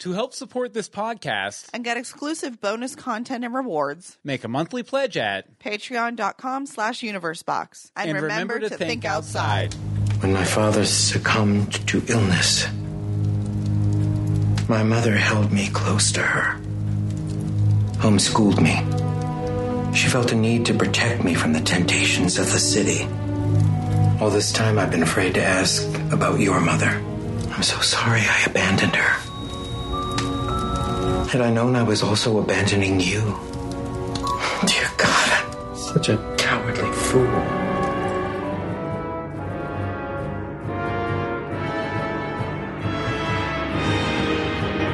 To help support this podcast, and get exclusive bonus content and rewards. make a monthly pledge at Patreon.com slash universebox. And, and remember, to, think, outside. When my father succumbed to illness, my mother held me close to her, homeschooled me. She felt a need to protect me from the temptations of the city. All this time, I've been afraid to ask about your mother. I'm so sorry I abandoned her. Had I known I was also abandoning you, dear God, I'm such a cowardly fool.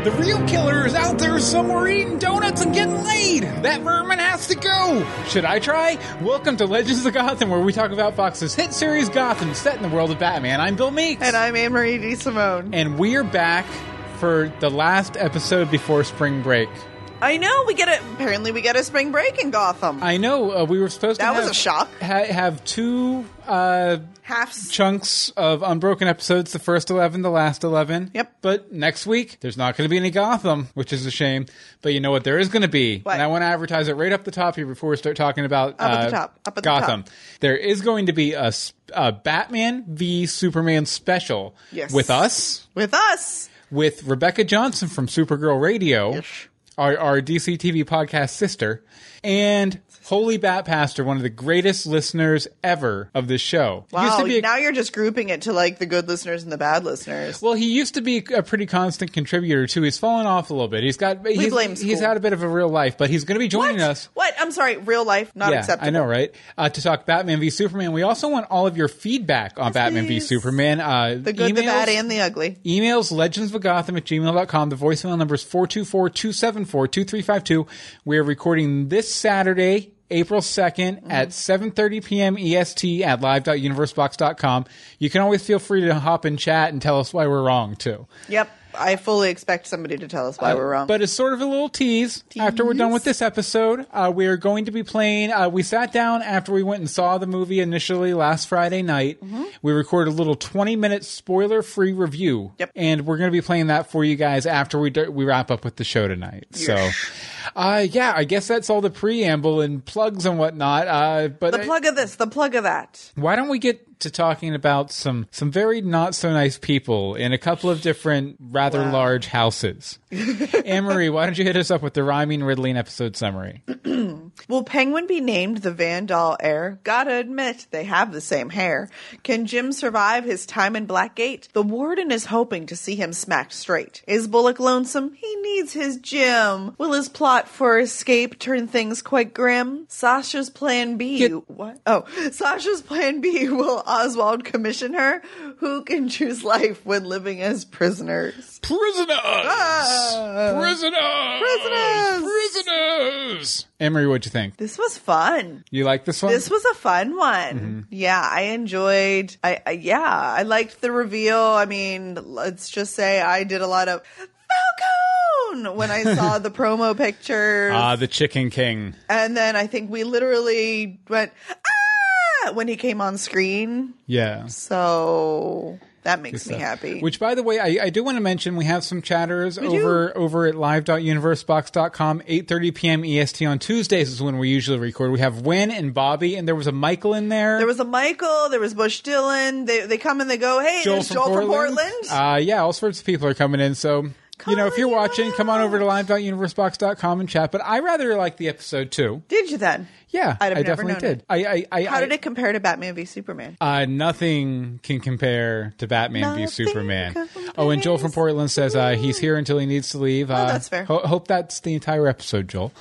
The real killer is out there somewhere eating donuts and getting laid. That vermin has to go. Should I try? Welcome to Legends of Gotham, where we talk about Fox's hit series Gotham, set in the world of Batman. I'm Bill Meeks, And I'm Anne Marie D. Simone. and we are back for the last episode before spring break. I know we get it. Apparently, we get a spring break in Gotham. I know uh, we were supposed That to. was have, a shock. Ha- have two uh, Half. chunks of unbroken episodes, the first 11, the last 11. Yep. But next week, there's not going to be any Gotham, which is a shame. But you know what? There is going to be. What? And I want to advertise it right up the top here before we start talking about Up at the uh, top. Up at the Gotham. top. There is going to be a Batman v Superman special Yes. with us, with us. With Rebecca Johnson from Supergirl Radio, Yes. our, our DC TV podcast sister, and Holy Bat Pastor, one of the greatest listeners ever of this show. Wow. to be a- now you're just grouping it to like the good listeners and the bad listeners. Well, he used to be a pretty constant contributor too. He's fallen off a little bit. He's got he's, blame school. he's had a bit of a real life, but he's going to be joining what? us. What? I'm sorry. Real life, not yeah, acceptable. I know, right? Uh, to talk Batman v Superman. We also want all of your feedback on Batman v. Superman. Uh, The good, the bad, and the ugly. Emails legendsofgotham at gmail.com. The voicemail number is 424-274-2352. We are recording this Saturday, April 2nd Mm-hmm. at 7.30 p.m. EST at live.universebox.com. You can always feel free to hop in chat and tell us why we're wrong, too. Yep. I fully expect somebody to tell us why we're wrong. Uh, But it's sort of a little tease. After we're done with this episode, uh, we are going to be playing. Uh, we sat down after we went and saw the movie initially last Friday night. Mm-hmm. We recorded a little 20 minute spoiler free review. Yep. And we're going to be playing that for you guys after we, do, we wrap up with the show tonight. So, uh, yeah, I guess that's all the preamble and plugs and whatnot. Uh, but the plug of this, the plug of that. why don't we get to talking about some some very not so nice people in a couple of different rather Wow. large houses. Anne Marie, why don't you hit us up with the rhyming riddling episode summary? Will Penguin be named the Van Dahl heir? Gotta admit, they have the same hair. Can Jim survive his time in Blackgate? The warden is hoping to see him smacked straight. Is Bullock lonesome? He needs his Jim. Will his plot for escape turn things quite grim? Sasha's plan B. Get- what? Oh, Sasha's plan B. Will Oswald commission her? Who can choose life when living as prisoners? Prisoners! Ah. Prisoners! Prisoners! Prisoners! Anne Marie, what'd you think? This was fun. You like this one? This was a fun one. Mm-hmm. Yeah, I enjoyed. I, I yeah, I liked the reveal. I mean, let's just say I did a lot of Falcone when I saw the promo pictures, Ah, the Chicken King. and then I think we literally went ah when he came on screen. Yeah. So that makes me stuff. happy. Which, by the way, I, I do want to mention we have some chatters over over at live.universebox.com. 8.30 p.m. EST on Tuesdays is when we usually record. We have Win and Bobby, and there was a Michael in there. there was a Michael. There was Bush Dylan. They they come and they go. Hey, there's Joel from Portland. Uh, yeah, all sorts of people are coming in. So, you know, if you're watching, come on over to live.universebox.com and chat. But I rather like the episode too. Did you then? Yeah, I never definitely known did. it. I, I, I, How did it compare to Batman v Superman? Uh, nothing can compare to Batman v Superman. Oh, and Joel from Portland says uh, he's here until he needs to leave. Uh, Oh, that's fair. ho- hope that's the entire episode, Joel.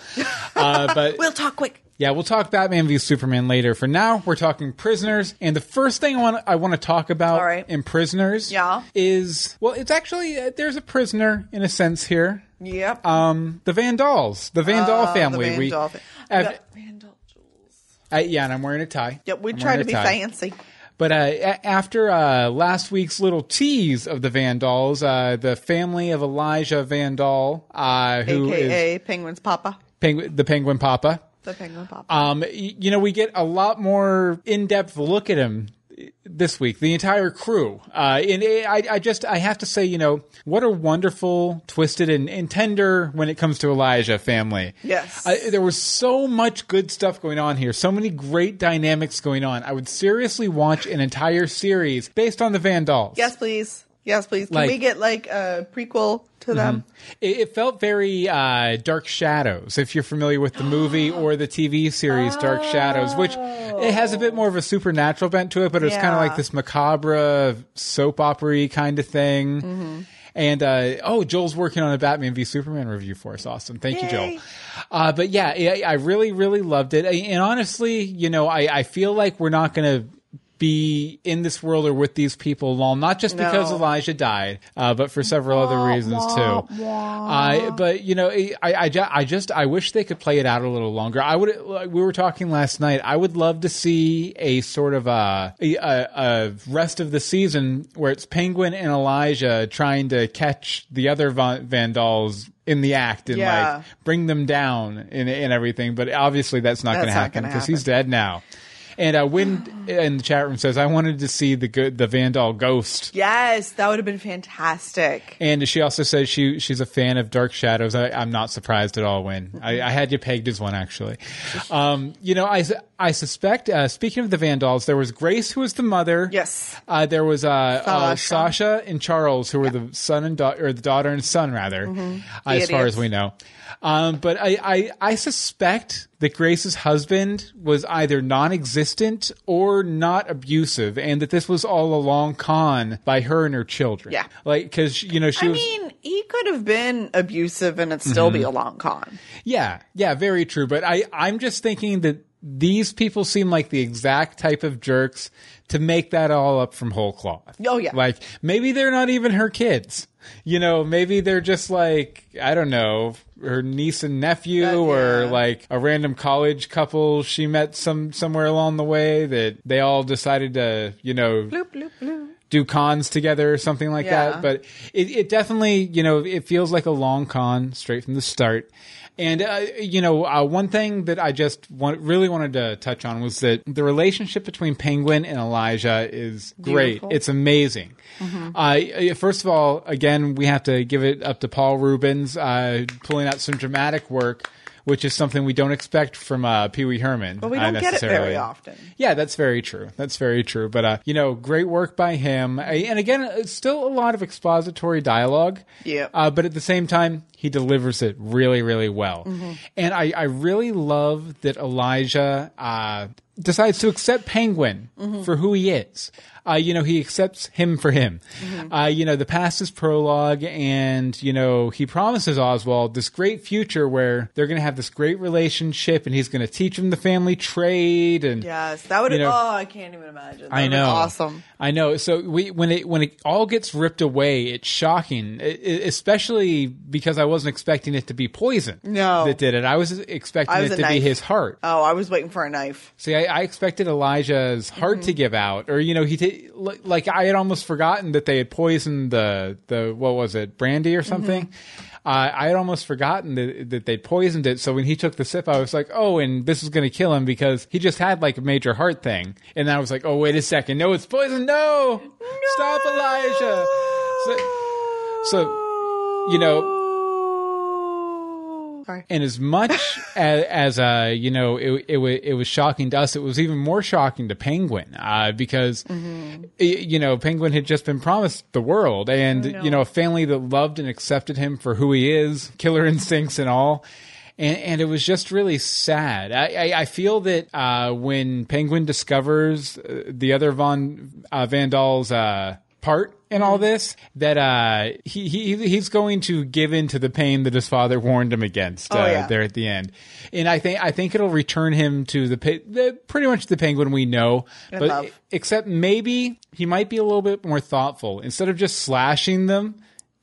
Uh, but We'll talk quick. Yeah, we'll talk Batman v Superman later. For now, we're talking Prisoners, and the first thing I want I want to talk about All right. in Prisoners, Yeah. is well, it's actually uh, there's a prisoner in a sense here. Yep. Um, the Van Dahls, the Van Dahl Oh, family. The we, Van Dahl fa- I've- Got Van Dahl jewels. uh, yeah, and I'm wearing a tie. Yep, we I'm try wearing to a be tie. fancy. But uh, a- after uh, last week's little tease of the Van Dahls, uh, the family of Elijah Van Dahl, uh, who is AKA Penguin's Papa. Pengu- the Penguin Papa, The Penguin Papa. um, you know, we get a lot more in-depth look at him this week, the entire crew. Uh, and I, I just, I have to say, you know, what a wonderful, twisted, and, and tender when it comes to Elijah family. Yes. I, there was so much good stuff going on here, so many great dynamics going on. I would seriously watch an entire series based on the Van Dahls. Yes, please. Yes, please. Can Like- we get like a prequel to them? It, it felt very uh, Dark Shadows, if you're familiar with the movie or the TV series Dark Shadows, which it has a bit more of a supernatural bent to it, but it's kind of like this macabre soap opera kind of thing. Mm-hmm. And uh, oh, Joel's working on a Batman v Superman review for us. Awesome, thank you, Joel. Uh, but yeah, I, I really, really loved it. And honestly, you know, I, I feel like we're not going to be in this world or with these people long, not just because Elijah died, uh, but for several other reasons too. I, but you know, I, I, I just, I wish they could play it out a little longer. I would, like we were talking last night. I would love to see a sort of a, a, a rest of the season where it's Penguin and Elijah trying to catch the other Van- Vandals in the act and Yeah. like bring them down and, and everything. But obviously, that's not going to happen because he's dead now. And uh, Wynn in the chat room says, "I wanted to see the good, the Van Dahl ghost." Yes, that would have been fantastic. And she also says she she's a fan of Dark Shadows. I, I'm not surprised at all. When I, I had you pegged as one, actually. Um, you know, I I suspect. Uh, speaking of the Van Dahls, there was Grace who was the mother. Yes. Uh, there was uh, uh, Sasha. Sasha and Charles who were the son and daughter, or the daughter and son rather, uh, as far as we know. Um, but I, I I suspect that Grace's husband was either non-existent or not abusive, and that this was all a long con by her and her children. Yeah. like because you know she I was. mean, he could have been abusive and it still be a long con. Yeah, yeah, very true. But I, I'm just thinking that these people seem like the exact type of jerks to make that all up from whole cloth. Oh, yeah. Like maybe they're not even her kids. You know, maybe they're just like, I don't know, her niece and nephew or yeah. like a random college couple she met some somewhere along the way that they all decided to, you know, Bloop, bloop, bloop. do cons together or something like Yeah. that. But it, it definitely, you know, it feels like a long con straight from the start. And uh, you know, uh, one thing that I just want, really wanted to touch on was that the relationship between Penguin and Elijah is great. It's amazing. Uh, first of all, again, we have to give it up to Paul Reubens uh, pulling out some dramatic work. Which is something we don't expect from uh, Pee Wee Herman. But we uh, don't get it very often. Yeah, that's very true. That's very true. But uh, you know, great work by him. Uh, And again, it's still a lot of expository dialogue. Yep. Uh, but at the same time, he delivers it really, really well. Mm-hmm. And I, I really love that Elijah uh, decides to accept Penguin Mm-hmm. for who he is. Uh, you know, he accepts him for him. Mm-hmm. Uh, you know, the past is prologue, and you know, he promises Oswald this great future where they're going to have this great relationship, and he's going to teach him the family trade, and Yes, that would. You know- oh, I can't even imagine. That I know. Awesome. I know. So we when it when it all gets ripped away, it's shocking, I- I- especially because I wasn't expecting it to be poison. No. that did it. I was expecting I was it to be his heart. Oh, I was waiting for a knife. See, I, I expected Elijah's heart Mm-hmm. to give out, or you know, he t- li- like I had almost forgotten that they had poisoned the the what was it, brandy or something. Mm-hmm. Uh, I had almost forgotten that, that they'd poisoned it. So when he took the sip, I was like, "Oh, and this is going to kill him because he just had like a major heart thing." And I was like, "Oh, wait a second, no, it's poison! No, stop, Elijah!" So, so you know, Sorry. and as much as, as uh, you know, it, it, it was shocking to us, it was even more shocking to Penguin uh, because, Mm-hmm. y- you know, Penguin had just been promised the world and, you know, a family that loved and accepted him for who he is, killer instincts and all. And, and it was just really sad. I, I, I feel that uh, when Penguin discovers uh, the other Von uh, Van Dahl's uh, part in all this, that uh, he, he he's going to give in to the pain that his father warned him against uh, Oh, yeah. there at the end. And I think I think it'll return him to the, the pretty much the Penguin we know, And but love. except maybe he might be a little bit more thoughtful instead of just slashing them.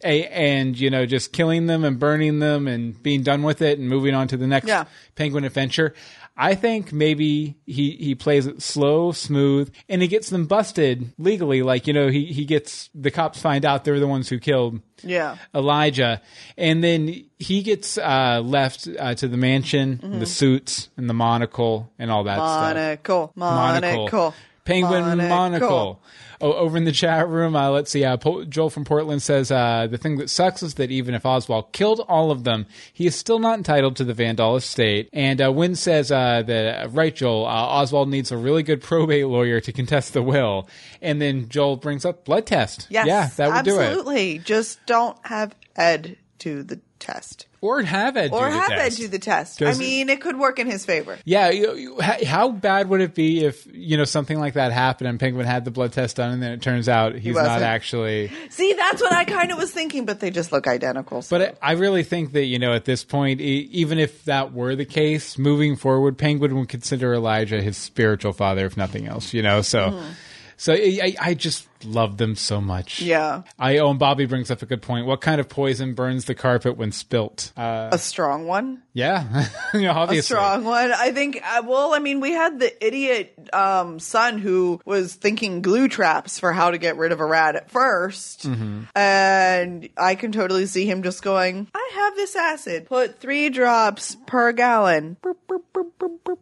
A, and you know just killing them and burning them and being done with it and moving on to the next Yeah. penguin adventure i think maybe he he plays it slow smooth and he gets them busted legally like you know he he gets the cops find out they're the ones who killed Yeah. Elijah, and then he gets uh, left uh, to the mansion, Mm-hmm. the suits, and the monocle, and all that stuff. Monocle. Monocle. Penguin Monocle. Monocle. Oh, over in the chat room, uh, let's see. Uh, po- Joel from Portland says uh, the thing that sucks is that even if Oswald killed all of them, he is still not entitled to the Van Dahl estate. And uh, Wynn says uh, that uh, right, Joel. Uh, Oswald needs a really good probate lawyer to contest the will. And then Joel brings up blood test. Yes, yeah, that would do it. absolutely. Just don't have Ed do the test. Or have Ed Or do the have test. Ed do the test. I mean, it could work in his favor. Yeah, you, you, how bad would it be if you know something like that happened and Penguin had the blood test done and then it turns out he's not wasn't. actually. See, that's what I kind of was thinking, but they just look identical. so- But I I really think that you know at this point, even if that were the case, moving forward, Penguin would consider Elijah his spiritual father, if nothing else. You know, so mm-hmm. So I, I I just love them so much. yeah, I oh, and Bobby brings up a good point. What kind of poison burns the carpet when spilt? Uh, a strong one. yeah, you know, A strong one. I think. Uh, well, I mean, we had the idiot um, son who was thinking glue traps for how to get rid of a rat at 1st Mm-hmm. and I can totally see him just going, "I have this acid. Put three drops per gallon." Burp, burp, burp,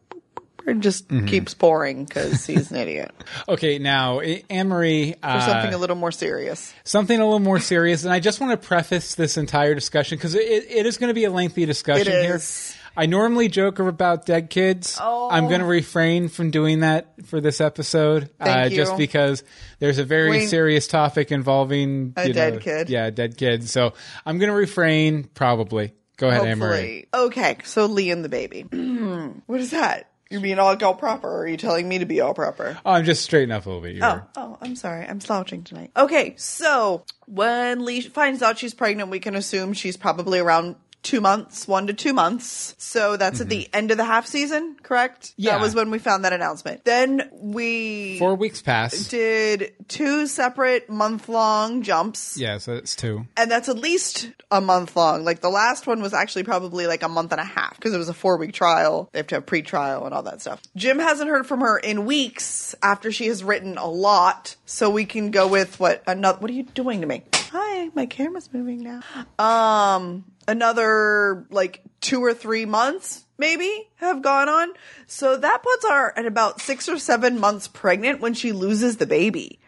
And just Mm-hmm. keeps pouring because he's an idiot. Okay, now Anne Marie. For Uh, something a little more serious. something a little more serious, and I just want to preface this entire discussion because it, it is going to be a lengthy discussion It here. is. I normally joke about dead kids. Oh. I'm going to refrain from doing that for this episode, uh, just because there's a very Wayne- serious topic involving A you dead know, kid. Yeah, dead kids. So I'm going to refrain. Probably. Go ahead, Anne Marie. Okay, so Lee and the baby. what is that? You're being all all proper, or are you telling me to be all proper? Oh, I'm just straightening up a little bit. You're- Oh, oh, I'm sorry. I'm slouching tonight. Okay, so when Lee finds out she's pregnant, we can assume she's probably around two months, one to two months. So that's at the end of the half season, correct? Mm-hmm. Yeah. That was when we found that announcement. Then we Four weeks pass. did two separate month long jumps. Yeah, so it's two. And that's at least a month long. Like the last one was actually probably like a month and a half because it was a four week trial. They have to have pre trial and all that stuff. Jim hasn't heard from her in weeks after she has written a lot. So we can go with what another. What are you doing to me? Hi, my camera's moving now. Um, another like two or three months maybe have gone on. So that puts her at about six or seven months pregnant when she loses the baby.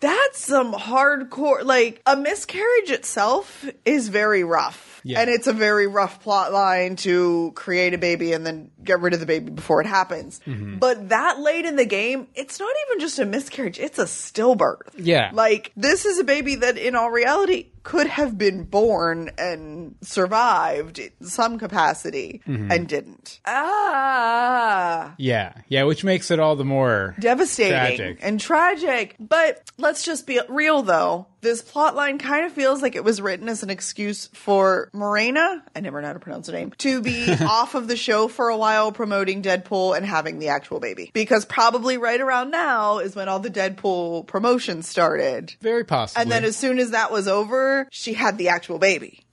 That's some hardcore. Like a miscarriage itself is very rough. Yeah. And it's a very rough plot line to create a baby and then get rid of the baby before it happens. Mm-hmm. But that late in the game, it's not even just a miscarriage, it's a stillbirth. Yeah. Like this is a baby that in all reality could have been born and survived in some capacity Mm-hmm. and didn't. Ah Yeah, yeah, which makes it all the more devastating Tragic. and tragic. But let's just be real though. This plot line kind of feels like it was written as an excuse for Morena, I never know how to pronounce her name, to be off of the show for a while promoting Deadpool and having the actual baby. Because probably right around now is when all the Deadpool promotion started. very possible. And then as soon as that was over, she had the actual baby.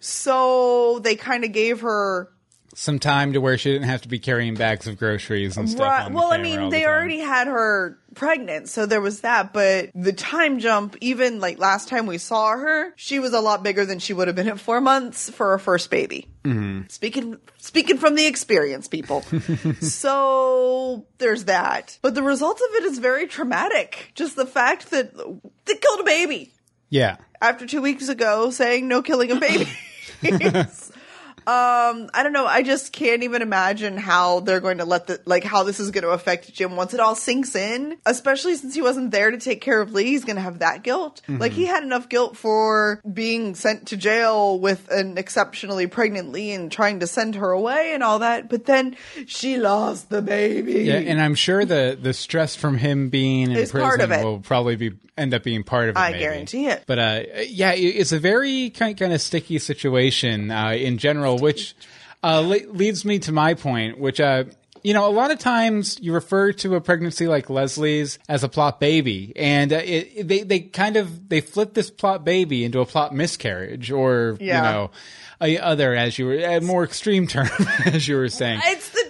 So they kind of gave her some time to where she didn't have to be carrying bags of groceries and stuff. Right. Well, I mean, all the they already had her pregnant, so there was that. But the time jump, even like last time we saw her, she was a lot bigger than she would have been at four months for her first baby. Mm-hmm. Speaking speaking from the experience, people. so there's that. But the result of it is very traumatic. Just the fact that they killed a baby Yeah. After two weeks ago saying no killing of babies. um, I don't know. I just can't even imagine how they're going to let the like how this is going to affect Jim once it all sinks in. Especially since he wasn't there to take care of Lee, he's going to have that guilt. Like he had enough guilt for being sent to jail with an exceptionally pregnant Lee and trying to send her away and all that. But then she lost the baby. Yeah, and I'm sure the the stress from him being in Is prison part of it. will probably be end up being part of it. I maybe. guarantee it. But uh, yeah, it's a very kind kind of sticky situation uh, in general, which uh, le- leads me to my point, which. Uh, you know, a lot of times you refer to a pregnancy like Leslie's as a plot baby, and uh, it, it- they they kind of they flip this plot baby into a plot miscarriage, or Yeah. you know, a other as you were a more extreme term as you were saying. It's the.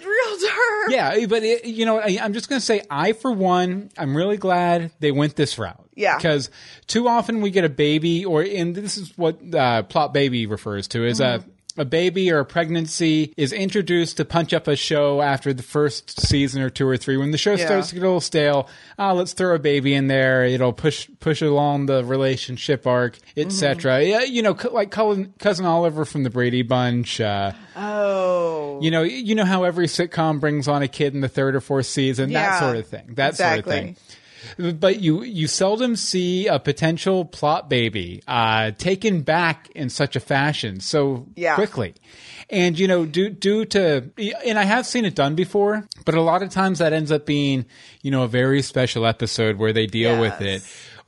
Yeah, but it, you know, I, I'm just going to say, I for one, I'm really glad they went this route. Yeah. because too often we get a baby, or and this is what uh, plot baby refers to is Mm-hmm. A baby or a pregnancy is introduced to punch up a show after the first season or two or three. When the show Yeah. starts to get a little stale, ah, let's throw a baby in there. It'll push push along the relationship arc, etc. Yeah, you know, like cousin, cousin Oliver from the Brady Bunch. Uh, Oh. you know, you know how every sitcom brings on a kid in the third or fourth season, that sort of thing. That sort of thing. But you you seldom see a potential plot baby uh, taken back in such a fashion so Yeah. quickly. And you know, due due to and I have seen it done before, but a lot of times that ends up being you know a very special episode where they deal with it.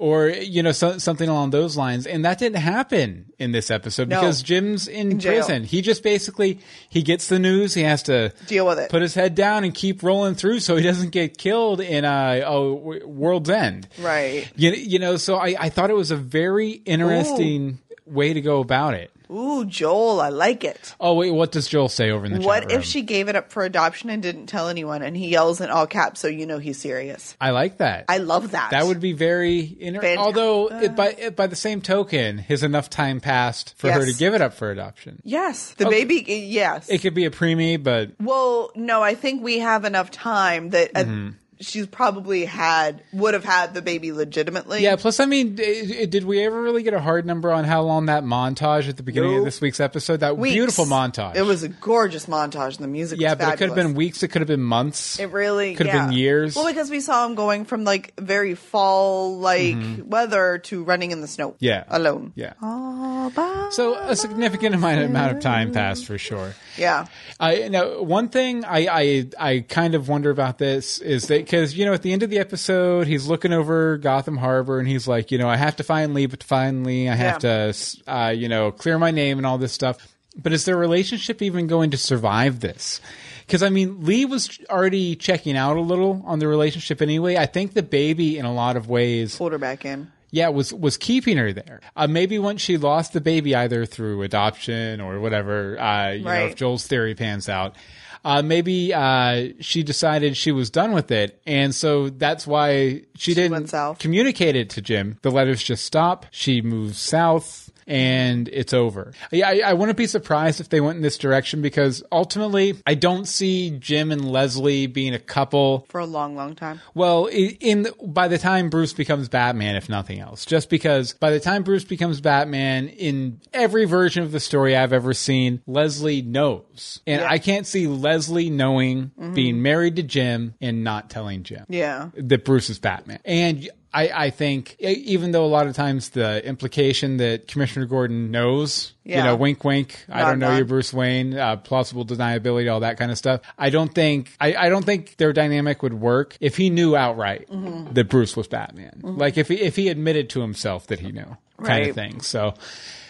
Or you know so, something along those lines, and that didn't happen in this episode No. because Jim's in, In prison. He just basically he gets the news. He has to Deal with it. put his head down and keep rolling through so he doesn't get killed in a, a world's end. Right. You, you know, so I, I thought it was a very interesting way to go about it. Ooh, Joel, I like it. Oh wait, what does Joel say over in the What chat room? if she gave it up for adoption and didn't tell anyone and he yells in all caps so you know he's serious? I like that. I love that. that would be very interesting. Although it, by it, by the same token, has enough time passed for her Yes. to give it up for adoption. Yes. The baby yes. It could be a preemie, but well, no, I think we have enough time that uh. She's probably had would have had the baby legitimately. Yeah, plus, I mean, did we ever really get a hard number on how long that montage at the beginning of this week's episode? That Weeks. beautiful montage. It was a gorgeous montage. The music yeah, but it could have been weeks. It could have been months. It really could have been years. Well, because we saw him going from like very fall like weather to running in the snow. Mm-hmm. Yeah. alone. Yeah. So a significant amount amount of time passed for sure. yeah. I now one thing I I, I kind of wonder about this is that because you know at the end of the episode he's looking over Gotham Harbor and he's like you know I have to find Lee but find Lee I have to uh, you know clear my name and all this stuff. But is their relationship even going to survive this? Because I mean, Lee was already checking out a little on the relationship anyway. I think the baby, in a lot of ways, Pulled her back in. yeah, was was keeping her there. Uh, maybe once she lost the baby, either through adoption or whatever, uh, you know, Right. if Joel's theory pans out, uh, maybe uh, she decided she was done with it, and so that's why she, didn't communicate it to Jim. The letters just stop. She moves south. And it's over. Yeah, I, I wouldn't be surprised if they went in this direction because ultimately, I don't see Jim and Leslie being a couple for a long, long time. well, in by the time Bruce becomes Batman, if nothing else, just because by the time Bruce becomes Batman, in every version of the story I've ever seen, Leslie knows, and Yeah. I can't see Leslie knowing mm-hmm. being married to Jim and not telling Jim Yeah. that Bruce is Batman. And I, I think, even though a lot of times the implication that Commissioner Gordon knows, you know, wink, wink, I don't know you're Bruce Wayne, uh, plausible deniability, all that kind of stuff. I don't think, I, I don't think their dynamic would work if he knew outright Mm-hmm. that Bruce was Batman. Like if he, if he admitted to himself that he knew, kind Right. of thing. So.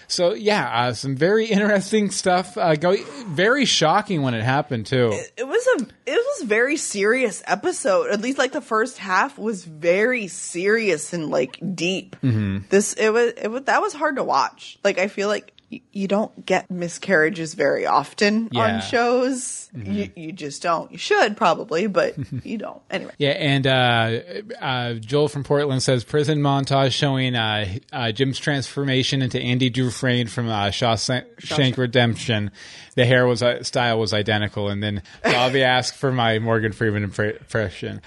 So yeah, uh, some very interesting stuff. Uh, go, very shocking when it happened too. It was a it was very serious episode. At least like the first half was very serious and like deep. Mm-hmm. This it was it was that was hard to watch. Like I feel like you don't get miscarriages very often Yeah. Mm-hmm. on shows. You you just don't. You should probably, but you don't. Anyway. Yeah, and uh, uh, Joel from Portland says prison montage showing uh, uh, Jim's transformation into Andy Dufresne from uh, Shawshank Redemption. The hair was uh, style was identical, and then Bobby asked for my Morgan Freeman impression.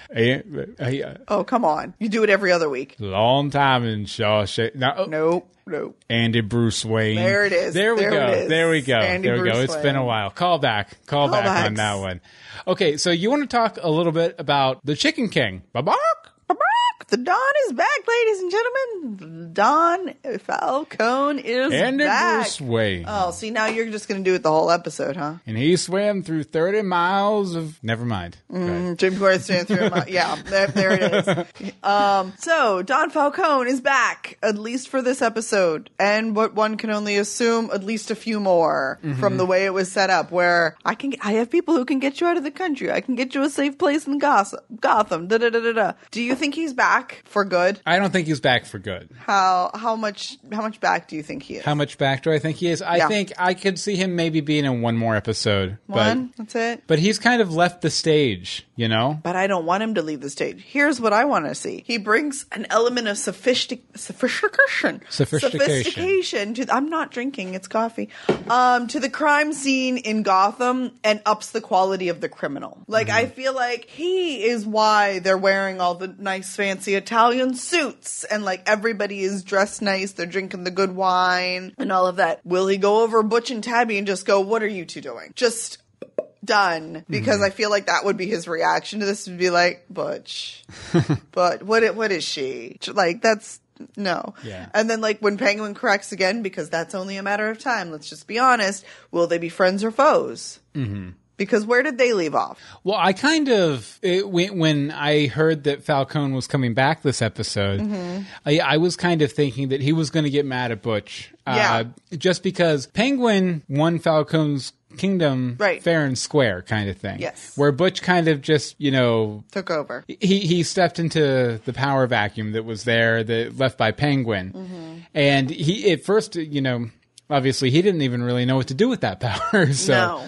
Oh come on! You do it every other week. long time in Shawshank. No, Nope. Nope. Andy Bruce Wayne. There it is. There we There go. There we go. Andy there we go. Bruce It's been a while. Call back. Call back on that one. Okay, so you want to talk a little bit about the Chicken King? Babak? The Don is back, ladies and gentlemen. Don Falcone is Andy back. Wayne. Oh, see now you're just going to do it the whole episode, huh? And he swam through 30 miles of. Never mind. Right. Jim Gordon stand through yeah, there, there it is. Um, so Don Falcone is back, at least for this episode, and what one can only assume, at least a few more from the way it was set up. Where I can, I have people who can get you out of the country. I can get you a safe place in Gotham. Gotham. Da da da da da. Do you think he's back back for good? I don't think he's back for good. How how much how much back do you think he is? How much back do I think he is? I Yeah. think I could see him maybe being in one more episode. One. But That's it. but he's kind of left the stage, you know? But I don't want him to leave the stage. Here's what I want to see. He brings an element of sophistic- sophistication, Sophistication. sophistication to. I'm not drinking; it's coffee. Um, to the crime scene in Gotham and ups the quality of the criminal. Like Mm-hmm. I feel like he is why they're wearing all the nice, fancy Italian suits, and like everybody is dressed nice. They're drinking the good wine and all of that. Will he go over Butch and Tabby and just go, "What are you two doing?" Just done because Mm-hmm. I feel like that would be his reaction to this would be like Butch, but what what is she like? That's no. Yeah. And then like when Penguin corrects again because that's only a matter of time. Let's just be honest. Will they be friends or foes? Mm-hmm. Because where did they leave off? Well, I kind of it, when, when I heard that Falcone was coming back this episode, Mm-hmm. I, I was kind of thinking that he was going to get mad at Butch, Yeah. uh, just because Penguin won Falcone's kingdom Right. fair and square, kind of thing. Yes. where Butch kind of just you know Took over. he he stepped into the power vacuum that was there that left by Penguin, Mm-hmm. and he at first you know obviously he didn't even really know what to do with that power. so no.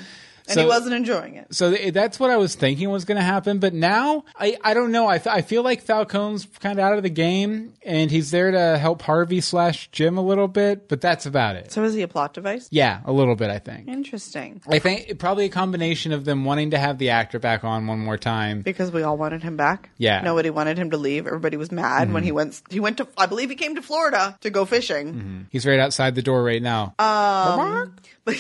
And so- he wasn't enjoying it. so th- that's what I was thinking was going to happen. But now I, I don't know. I, f- I feel like Falcone's kind of out of the game and he's there to help Harvey slash Jim a little bit, but that's about it. So is he a plot device? Yeah, a little bit, I think. Interesting. I think probably a combination of them wanting to have the actor back on one more time. Because we all wanted him back. Yeah. Mm-hmm. Nobody wanted him to leave. Everybody was mad when he went. He went to. I believe he came to Florida to go fishing. He's right outside the door right now. But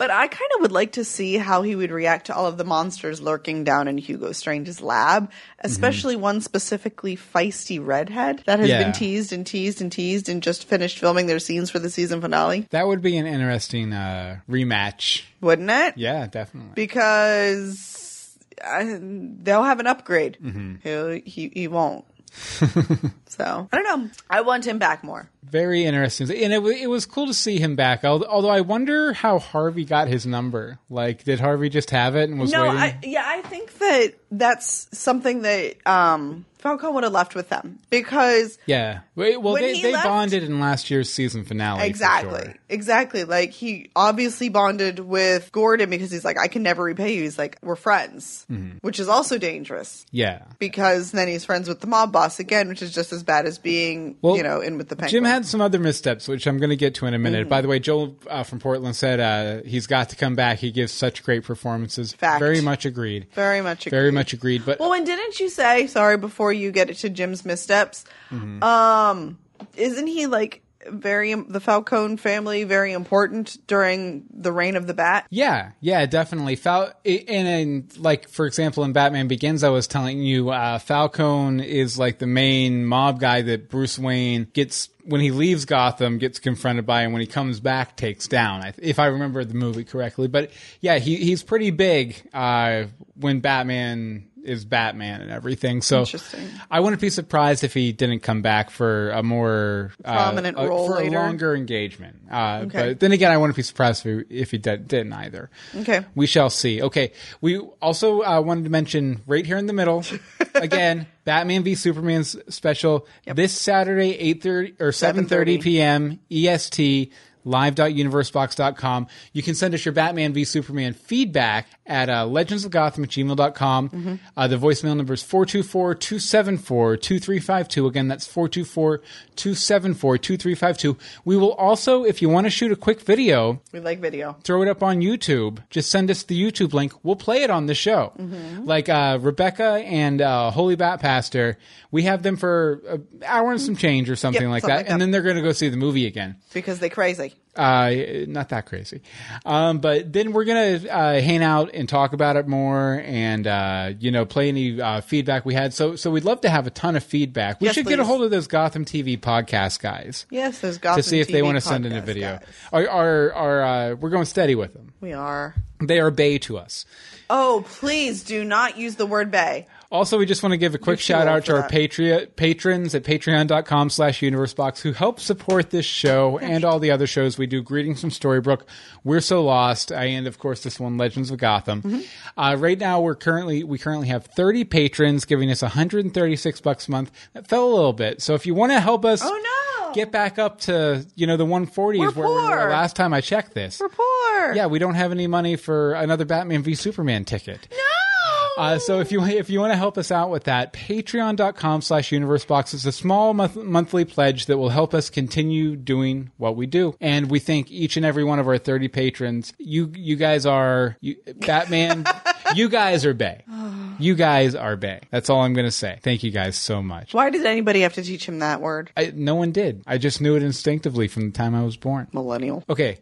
but I kind of would like to see how he would react to all of the monsters lurking down in Hugo Strange's lab, especially one specifically feisty redhead that has Yeah. been teased and teased and teased and just finished filming their scenes for the season finale, that would be an interesting uh, rematch. wouldn't it? Yeah, definitely. Because I, they'll have an upgrade. Mm-hmm. He he won't. so I don't know. I want him back more. Very interesting. And it, it was cool to see him back. Although I wonder how Harvey got his number. Like, did Harvey just have it and was No, waiting? I, yeah, I think that that's something that um, Falcone would have left with them because Yeah. Well, they, they left- bonded in last year's season finale. exactly, sure. exactly. Like he obviously bonded with Gordon because he's like, I can never repay you. He's like, we're friends, Mm-hmm. which is also dangerous Yeah. because then he's friends with the mob boss again, which is just as bad as being, Well, you know, in with the penguin. Jim had some other missteps, which I'm going to get to in a minute. Mm-hmm. By the way, Joel uh, from Portland said uh, he's got to come back. He gives such great performances. Fact. Very much agreed. very much, Very agreed. Much agreed. But Well, and didn't you say sorry before you get it to Jim's missteps? Mm-hmm. Um, isn't he like very the Falcone family very important during the reign of the Bat? Yeah, yeah, definitely. Fal- and, and like for example, in Batman Begins, I was telling you, uh, Falcone is like the main mob guy that Bruce Wayne gets when he leaves Gotham, gets confronted by, and when he comes back, takes down. If I remember the movie correctly, but yeah, he he's pretty big uh, when Batman is Batman and everything. So Interesting. I wouldn't be surprised if he didn't come back for a more uh, Prominent uh, role for later. a longer engagement. Uh, Okay. But then again, I wouldn't be surprised if he, if he did, didn't either. Okay. We shall see. Okay. We also uh, wanted to mention right here in the middle, again, Batman v Superman's special this Saturday, 8.30 or 7.30 7:30 p.m. EST live.universebox.com. You can send us your Batman v Superman feedback at uh, legendsofgotham at gmail.com. Uh, the voicemail number is 424-274-2352. Again, that's 424-274-2352. We will also, if you want to shoot a quick video, We like video. throw it up on YouTube. Just send us the YouTube link. We'll play it on the show. Mm-hmm. Like uh, Rebecca and uh, Holy Bat Pastor, we have them for an hour and some change or something Yep, like something that, like and that. then they're going to go see the movie again. Because they're crazy. Uh, not that crazy, um, but then we're gonna uh, hang out and talk about it more, and uh, you know, play any uh, feedback we had. So, so we'd love to have a ton of feedback. We Yes, should get a hold of those Gotham TV podcast guys Yes, those Gotham to see if they want to send in a video. guys. Are are, are uh, we're going steady with them? We are. They are bay to us. Oh, please do not use the word bay. Also, we just want to give a quick shout out to our. Patreon patrons at patreon.com slash universebox who help support this show and all the other shows We do Greetings from Storybrooke, We're So Lost, and of course this one, Legends of Gotham. Uh, right now, we're currently we currently have 30 patrons giving us 136 bucks a month. That fell a little bit. So if you want to help us, Oh, no. get back up to you know the 140s We're where we were last time I checked this. We're poor. Yeah, we don't have any money for another Batman v Superman ticket. No. Uh, so if you if you want to help us out with that, patreon.com slash universe box is a small month, monthly pledge that will help us continue doing what we do. And we thank each and every one of our 30 patrons. You you guys are you, Batman. you guys are Bay. You guys are Bay. That's all I'm going to say. Thank you guys so much. Why did anybody have to teach him that word? I, no one did. I just knew it instinctively from the time I was born. Millennial. Okay.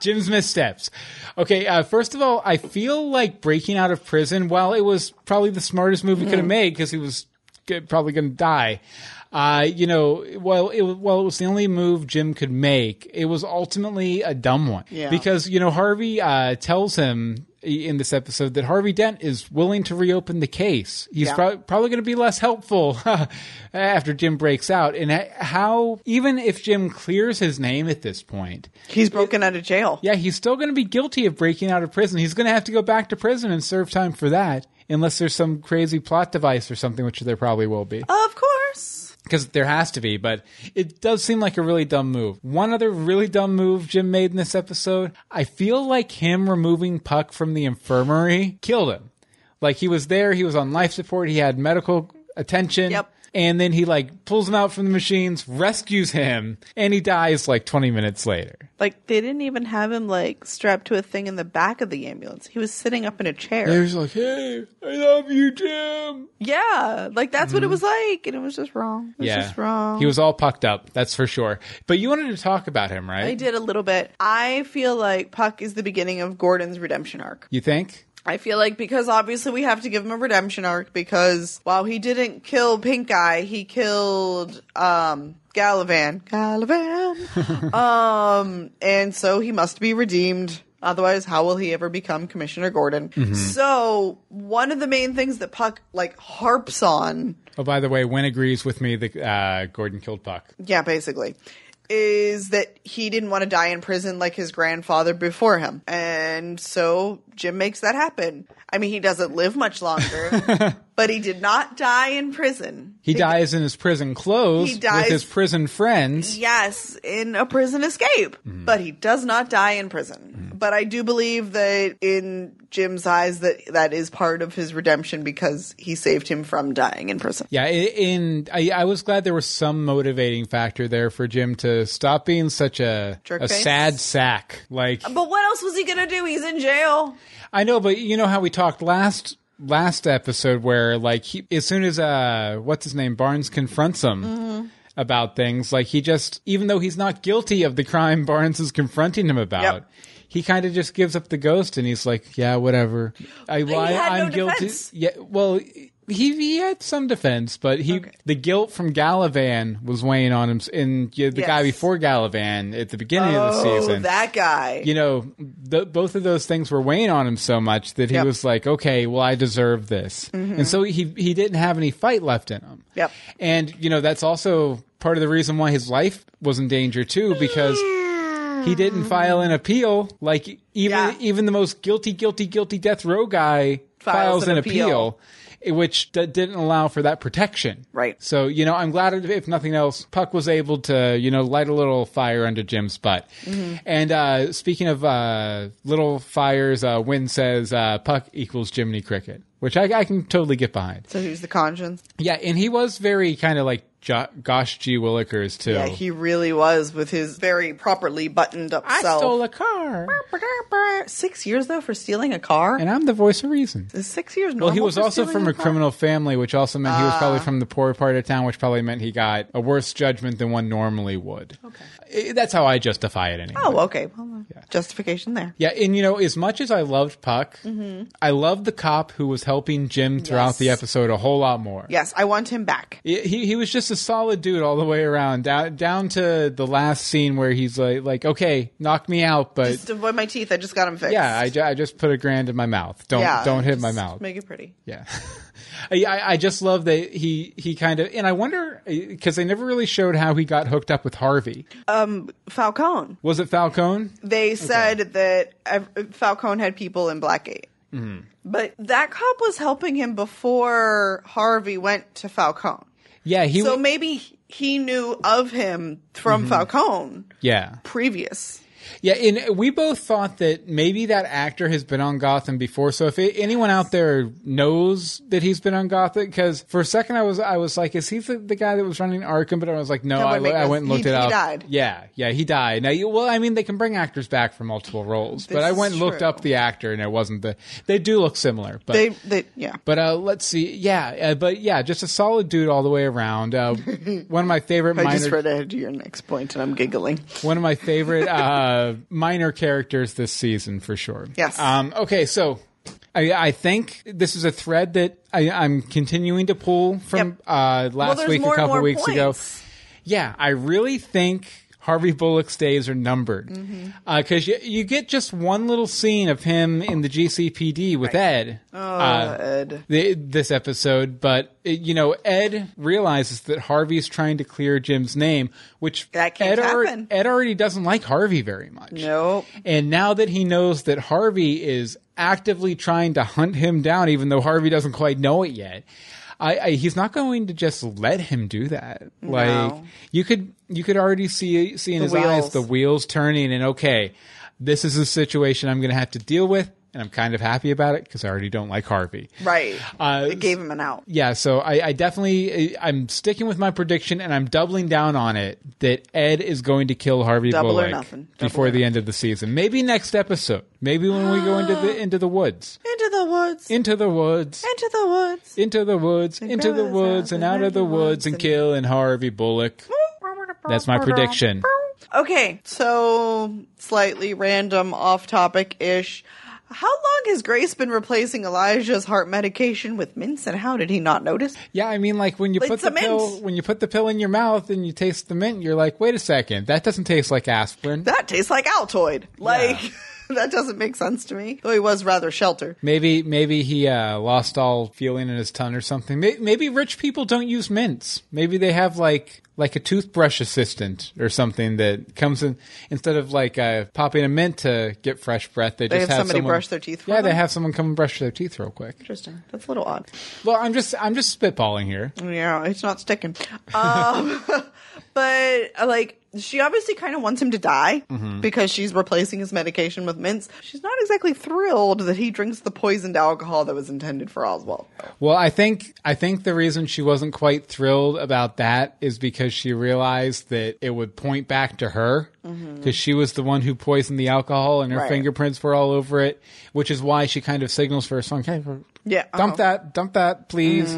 Jim's missteps. Okay, uh, first of all, I feel like breaking out of prison, while it was probably the smartest move he could have made because he was g- probably going to die. Uh, you know, well, it, well, it was the only move Jim could make. It was ultimately a dumb one. Yeah. Because, you know, Harvey, uh, tells him in this episode that Harvey Dent is willing to reopen the case. He's Yeah. prob- probably going to be less helpful after Jim breaks out. And how, even if Jim clears his name at this point, He's broken out of jail. yeah, he's still going to be guilty of breaking out of prison. He's going to have to go back to prison and serve time for that, unless there's some crazy plot device or something, which there probably will be. Of course. Because there has to be, but it does seem like a really dumb move. One other really dumb move Jim made in this episode, I feel like him removing Puck from the infirmary killed him. Like he was there, he was on life support, he had medical attention. Yep. And then he like pulls him out from the machines, rescues him, and he dies like 20 minutes later. Like they didn't even have him like strapped to a thing in the back of the ambulance. He was sitting up in a chair. He was like, "Hey, I love you, Jim." yeah, like that's what it mm-hmm. was like, and it was just wrong. It was yeah, just wrong. he was all pucked up. That's for sure. But you wanted to talk about him, right? I did a little bit. I feel like Puck is the beginning of Gordon's redemption arc. You think? I feel like because obviously we have to give him a redemption arc because while he didn't kill Pinkney, he killed um Galavan. Galavan. um and so he must be redeemed. Otherwise, how will he ever become Commissioner Gordon? So, one of the main things that Puck like harps on Oh, by the way, Wynn agrees with me that uh, Gordon killed Puck. Yeah, basically. Is that he didn't want to die in prison like his grandfather before him. And so Jim makes that happen. I mean, he doesn't live much longer, but he did not die in prison. He dies in his prison clothes He dies- with his prison friends. Yes, in a prison escape, mm-hmm. but he does not die in prison. Mm-hmm. But I do believe that in Jim's eyes that that is part of his redemption because he saved him from dying in prison. Yeah, i- in I, I was glad there was some motivating factor there for Jim to stop being such a a Jerkface? sad sack. Like But what else was he going to do? He's in jail. I know, but you know how we talked last last episode where like he, as soon as uh what's his name Barnes confronts him Mm-hmm. about things, like he just even though he's not guilty of the crime Barnes is confronting him about. Yep. He kind of just gives up the ghost, and he's like, "Yeah, whatever. I, I had no I'm guilty. defense. Yeah, well, he he had some defense, but he Okay. the guilt from Galavan was weighing on him. And yeah, the guy before Galavan at the beginning of the Oh, season, that guy. you know, th- both of those things were weighing on him so much that he Yep. was like, okay, well, I deserve this. Mm-hmm. And so he, he didn't have any fight left in him. Yep. And, you know, that's also part of the reason why his life was in danger too, because he didn't file an appeal. Like even, Yeah. even the most guilty, guilty, guilty death row guy files, Files an an appeal. appeal. Which d- didn't allow for that protection. Right. So, you know, I'm glad, if nothing else, Puck was able to, you know, light a little fire under Jim's butt. Mm-hmm. And uh, speaking of uh, little fires, uh, Wynn says uh, Puck equals Jiminy Cricket, which I, I can totally get behind. So who's the conscience? Yeah, and he was very kind of like jo- Gosh G. Willikers, too. Yeah, he really was with his very properly buttoned up I self. stole a car. Six years though for stealing a car. And I'm the voice of reason. Is six years. Well, he was for also stealing from a car? criminal family, which also meant he was probably from the poor part of town, which probably meant he got a worse judgment than one normally would. Okay. That's how I justify it anyway. Oh, okay. Well, uh, Justification there. Yeah, and you know, as much as I loved Puck, I loved the cop who was helping Jim throughout Mm-hmm. Yes. the episode a whole lot more. Yes, I want him back. He he was just just a solid dude all the way around. Down down to the last scene where he's like, like, okay, knock me out, but Just avoid my teeth. I just got them fixed. yeah, I, ju- I just put a grand in my mouth. Don't Yeah, don't hit my mouth. Make it pretty. Yeah. I, I just love that he, he kind of, and I wonder, because they never really showed how he got hooked up with Harvey. Um, Falcone. Was it Falcone? They said that ev- Falcone had people in Blackgate. Mm-hmm. But that cop was helping him before Harvey went to Falcone. Yeah, he so w- maybe he knew of him from Mm-hmm. Falcone Yeah. previous. Yeah, and we both thought that maybe that actor has been on Gotham before. So if it, anyone out there knows that he's been on Gotham, because for a second I was I was like, is he the, the guy that was running Arkham? But I was like, no, I, I went and looked he- it he up. died. Yeah, yeah, he died. Now, you, well, I mean, they can bring actors back for multiple roles, but I went and looked true. up the actor, and it wasn't the. They do look similar, but They, they, yeah. but uh, let's see. Yeah, uh, but yeah, just a solid dude all the way around. Uh, one of my favorite I minor, just read ahead to your next point and I'm giggling. one of my favorite uh, minor characters this season for sure. Yes. Um, okay, so I, I think this is a thread that I, I'm continuing to pull from Yep. uh, last there's week, a couple weeks ago. Yeah, I really think Harvey Bullock's days are numbered because Mm-hmm. you, you get just one little scene of him in the GCPD with Ed. Oh, uh, Ed. the, this episode, but it, you know, Ed realizes that Harvey's trying to clear Jim's name, which That can't Ed, happen. Ed already doesn't like Harvey very much. Nope. And now that he knows that Harvey is actively trying to hunt him down, even though Harvey doesn't quite know it yet. I, I, he's not going to just let him do that. Like you could, you could already see see in The his eyes the wheels. turning, and okay, this is a situation I'm going to have to deal with, and I'm kind of happy about it because I already don't like Harvey. Right. Uh, it gave him an out. Yeah, so I, I definitely I'm sticking with my prediction, and I'm doubling down on it that Ed is going to kill Harvey Double or Bullock nothing. Double before or the end of the season. Maybe next episode. Maybe when we go into the into the woods, Into the woods. into the woods, Into the woods. into the woods, into the woods, and and out of the woods, and killing Harvey Bullock. That's my prediction. Okay, so slightly random, off topic ish. How long has Grace been replacing Elijah's heart medication with mints, and how did he not notice? Yeah, I mean, like when you Like put the pill when you put the pill in your mouth and you taste the mint, you're like, wait a second, that doesn't taste like aspirin. That tastes like Altoid. Like, that doesn't make sense to me. Though he was rather sheltered. Maybe maybe he uh, lost all feeling in his tongue or something. Maybe, maybe rich people don't use mints. Maybe they have like like a toothbrush assistant or something that comes in instead of like uh, popping a mint to get fresh breath. They, just have somebody someone, brush their teeth for Yeah, they have someone come and brush their teeth real quick. Interesting. That's a little odd. Well, I'm just I'm just spitballing here. Yeah, it's not sticking. Um, but uh, like, she obviously kind of wants him to die Mm-hmm. because she's replacing his medication with mints. She's not exactly thrilled that he drinks the poisoned alcohol that was intended for Oswald. Well, I think I think the reason she wasn't quite thrilled about that is because she realized that it would point back to her because she was the one who poisoned the alcohol and her Right. fingerprints were all over it, which is why she kind of signals for her son, "Hey, Yeah, dump uh-huh. that, dump that, please."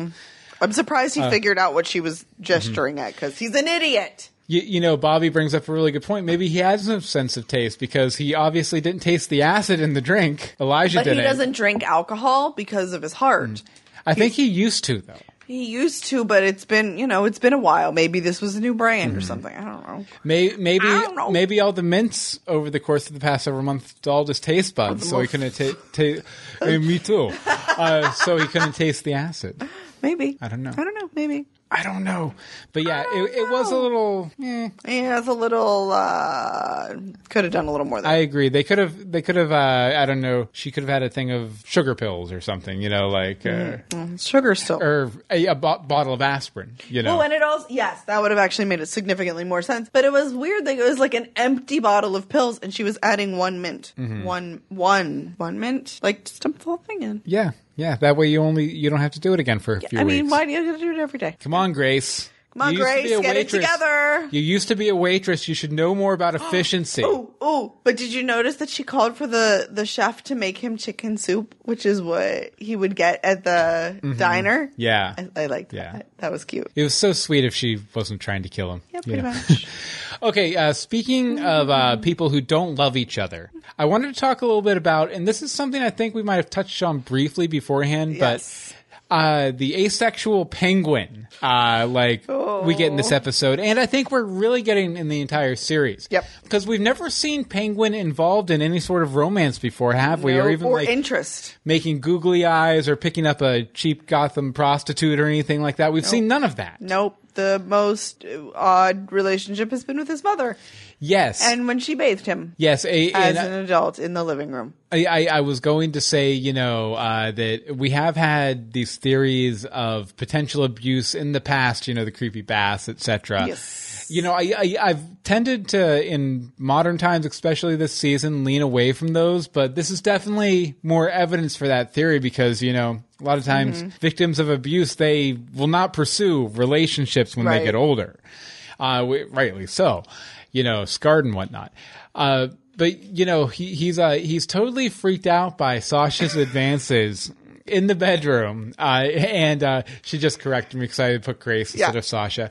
I'm surprised Uh, he figured out what she was gesturing mm-hmm. at because he's an idiot. You, you know, Bobby brings up a really good point. Maybe he has no sense of taste because he obviously didn't taste the acid in the drink. Elijah But he didn't. doesn't drink alcohol because of his heart. I think he used to though. He used to, but it's been, you know, it's been a while. Maybe this was a new brand Mm-hmm. or something. I don't know. Maybe maybe know. maybe all the mints over the course of the past several months all just taste buds, so he couldn't ta- ta- me too. Uh, so he couldn't taste the acid. Maybe. I don't know. I don't know. Maybe. I don't know, but yeah, it, it was a little. Eh. He has a little, uh, could have done a little more I agree. They could have. They could have. Uh, I don't know. She could have had a thing of sugar pills or something. You know, like uh, Sugar still. or a, a bo- bottle of aspirin. You know. Oh, and it also, yes, that would have actually made it significantly more sense. But it was weird that it was like an empty bottle of pills and she was adding one mint. Mm-hmm. One, one, one mint. Like, just dump the whole thing in. yeah, yeah. That way you only you don't have to do it again for a few I mean, weeks. why do you have to do it every day? Come on, Grace. Come on, You used to Grace, be a get it waitress. together. You used to be a waitress. You should know more about efficiency. Ooh, ooh. But did you notice that she called for the, the chef to make him chicken soup, which is what he would get at the diner? Mm-hmm. Yeah. I, I liked Yeah. that. That was cute. It was so sweet if she wasn't trying to kill him. Yeah, pretty much. Okay, uh, speaking of uh, people who don't love each other, I wanted to talk a little bit about, and this is something I think we might have touched on briefly beforehand, Yes. but uh, the asexual penguin, uh, like we get in this episode, and I think we're really getting in the entire series. Yep. Because we've never seen penguin involved in any sort of romance before, have we? No- or even or like interest. making googly eyes or picking up a cheap Gotham prostitute or anything like that. We've seen none of that. Nope. The most odd relationship has been with his mother, Yes. and when she bathed him yes. A, as an adult in the living room. I, I, I was going to say, you know, uh, that we have had these theories of potential abuse in the past, you know, the creepy baths, etc. Yes. You know, I, I, I've tended to, in modern times, especially this season, lean away from those, but this is definitely more evidence for that theory because, you know, a lot of times Mm-hmm. victims of abuse, they will not pursue relationships when Right. they get older. Uh, wi- rightly so, you know, scarred and whatnot. Uh, but you know, he, he's uh, he's totally freaked out by Sasha's advances in the bedroom, uh, and uh, she just corrected me because I put Grace instead Yeah. of Sasha.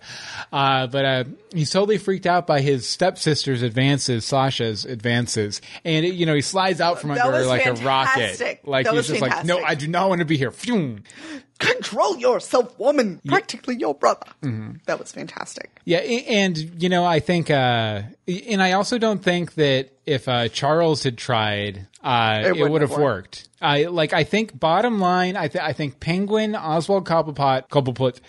Uh, but uh, he's totally freaked out by his stepsister's advances, Sasha's advances, and you know, he slides out from That under was like a rocket, like That he's just like, no. I do not want to be here. Phew. Control yourself, woman. Practically your brother. Mm-hmm. That was fantastic. Yeah, and you know, I think, uh, and I also don't think that if uh, Charles had tried, uh, it, wouldn't would have have worked. I like. I think bottom line, I, th- I think Penguin Oswald Cobblepot Cobblepot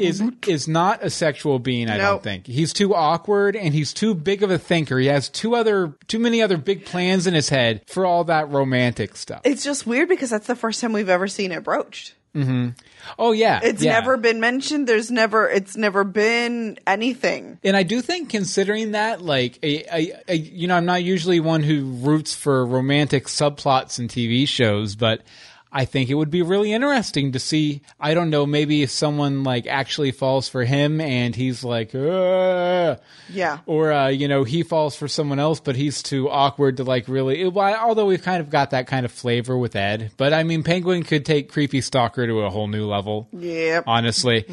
is is not a sexual being. I No. don't think he's too awkward and he's too big of a thinker. He has too other too many other big plans in his head for all that romantic stuff. It's just weird because that's the first time we've ever seen it broached. Mm-hmm. oh yeah, It's yeah. never been mentioned. There's never. It's never been anything. And I do think, considering that, like, a, a, a, you know, I'm not usually one who roots for romantic subplots in TV shows, but I think it would be really interesting to see. I don't know, maybe if someone like actually falls for him and he's like, "Ugh," Yeah. or uh, you know, he falls for someone else, but he's too awkward to like really. Although we've kind of got that kind of flavor with Ed, but I mean, Penguin could take creepy stalker to a whole new level Yeah, honestly.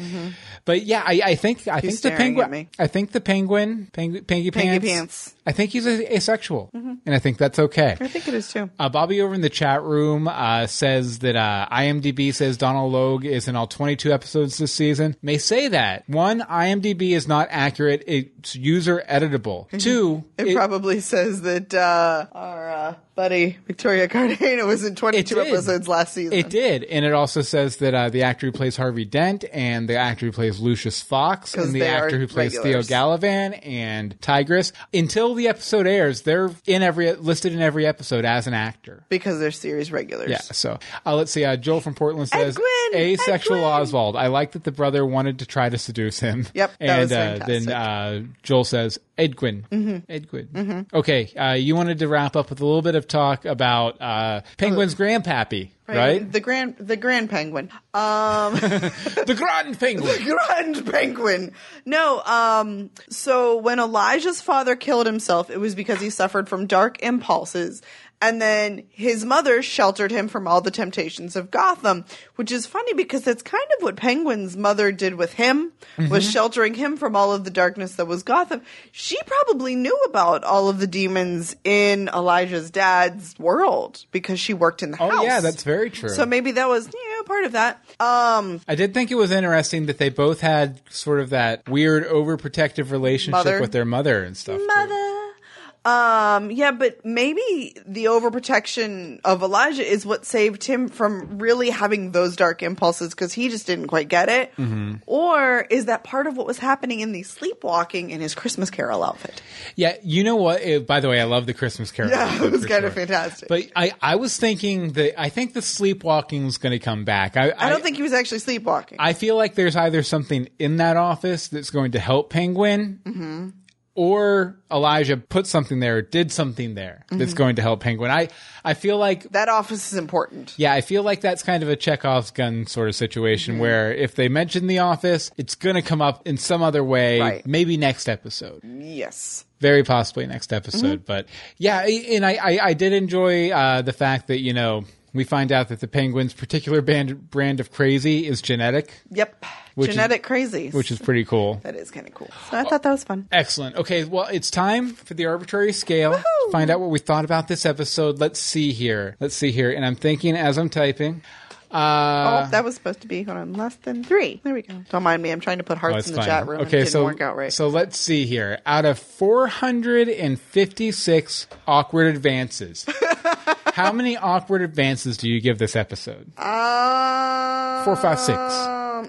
But yeah, I, I think I think the Mm-hmm. penguin. I think the penguin, pengu- Pangy Pangy Pants. Pants. Mm-hmm. I think he's a- asexual, and I think that's okay. I think it is too. Uh, Bobby over in the chat room uh, says that uh, IMDb says Donal Logue is in all 22 episodes this season. May say that one, IMDb is not accurate; it's user editable. Two, It, it- probably says that uh, our uh, buddy Victoria Cartagena was in 22 episodes last season. It did, and it also says that uh, the actor who plays Harvey Dent and the actor who plays Lucius Fox and the actor who plays regulars. Theo Galavan and Tigress. Until the episode airs, they're in every listed in every episode as an actor. because they're series regulars. Yeah. So uh, let's see. Uh, Joel from Portland says! "Asexual Edwin!" Oswald. I like that the brother wanted to try to seduce him." Yep, that and was uh, then uh, Joel says, "Edwin, Mm-hmm. Edwin." Okay. Uh, you wanted to wrap up with a little bit of talk about uh, Penguin's grandpappy, right? The grand, the grand penguin. Um, the Grand Penguin. the grand penguin. No, um, so when Elijah's father killed himself, it was because he suffered from dark impulses. And then his mother sheltered him from all the temptations of Gotham, which is funny because that's kind of what Penguin's mother did with him, was sheltering him from all of the darkness that was Gotham. She probably knew about all of the demons in Elijah's dad's world because she worked in the Oh, house. Oh yeah, that's very true. So maybe that was, yeah, part of that. Um, I did think it was interesting that they both had sort of that weird overprotective relationship Mother. with their mother and stuff. too. Um, yeah, but maybe the overprotection of Elijah is what saved him from really having those dark impulses because he just didn't quite get it. Mm-hmm. Or is that part of what was happening in the sleepwalking in his Christmas Carol outfit? Yeah, you know what? Eh, by the way, I love the Christmas Carol. Yeah, it was kind of fantastic. But I, I was thinking that I think the sleepwalking is going to come back. I, I don't think he was actually sleepwalking. I feel like there's either something in that office that's going to help Penguin, Mm-hmm. Or Elijah put something there, did something there that's Mm-hmm. going to help Penguin. I, I feel like that office is important. yeah, I feel like that's kind of a Chekhov's gun sort of situation Mm-hmm. where if they mention the office, it's going to come up in some other way, Right. maybe next episode. Yes. Very possibly next episode. Mm-hmm. But yeah, and I, I, I did enjoy uh, the fact that, you know, we find out that the penguin's particular band, brand of crazy is genetic, Yep. Is- Genetic crazies. which is pretty cool. that is kind of cool. So I thought that was fun. Excellent. Okay, well, it's time for the arbitrary scale. Woohoo! Find out what we thought about this episode. Let's see here. Let's see here. And I'm thinking as I'm typing. Uh, oh, that was supposed to be hold on less than three. There we go. Don't mind me. I'm trying to put oh, hearts it's in the fine. chat room. Okay, didn't so work out right. so let's see here. Out of 456 awkward advances, how many awkward advances do you give this episode? um, Four, five, six.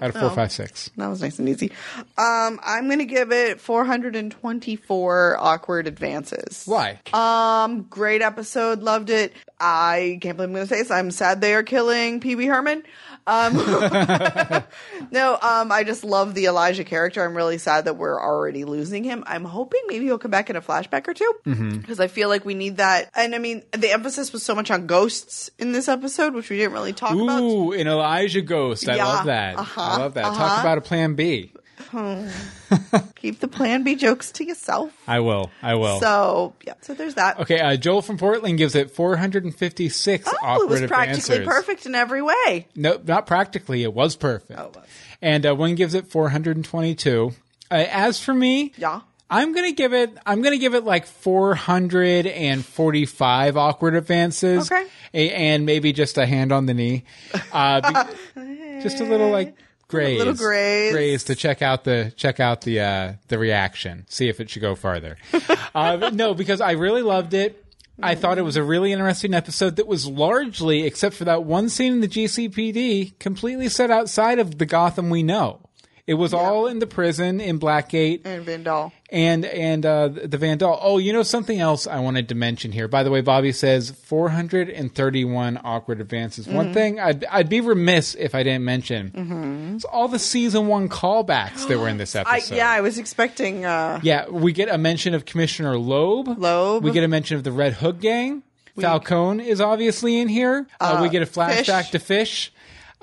Out of four, oh. five, six. That was nice and easy. Um, I'm going to give it 424 awkward advances. Why? Um, great episode. Loved it. I can't believe I'm going to say this. I'm sad they are killing Pee Wee Herman. Um, no, um, I just love the Elijah character. I'm really sad that we're already losing him. I'm hoping maybe he'll come back in a flashback or two because I feel like we need that. And I mean, the emphasis was so much on ghosts in this episode, which we didn't really talk about. Ooh, an Elijah ghost. I Yeah, love that. uh-huh, I love that. Talk uh-huh. about a plan B. Keep the Plan B jokes to yourself. I will. I will. So yeah, so there's that. okay, uh, Joel from Portland gives it 456 Oh, it was practically advances. perfect in every way. No, not practically. It was perfect. Oh, it was. And uh, one gives it 422. Uh, as for me, Yeah. I'm gonna give it. I'm gonna give it like 445 awkward advances. Okay. A- and maybe just a hand on the knee, uh, be- just a little like graze, little graze. graze to check out the check out the uh, the reaction, see if it should go farther. uh, no, because I really loved it. I thought it was a really interesting episode that was largely, except for that one scene in the GCPD, completely set outside of the Gotham we know. It was all in the prison in Blackgate And Van Dahl. and and uh, the Van Dahl. Oh, you know something else I wanted to mention here. By the way, Bobby says 431 awkward advances. One thing I'd, I'd be remiss if I didn't mention is all the season one callbacks that were in this I, episode. yeah, I was expecting. Uh, Yeah, we get a mention of Commissioner Loeb. Loeb. We get a mention of the Red Hood Gang. Falcone is obviously in here. Uh, we get a flashback Fish. to Fish.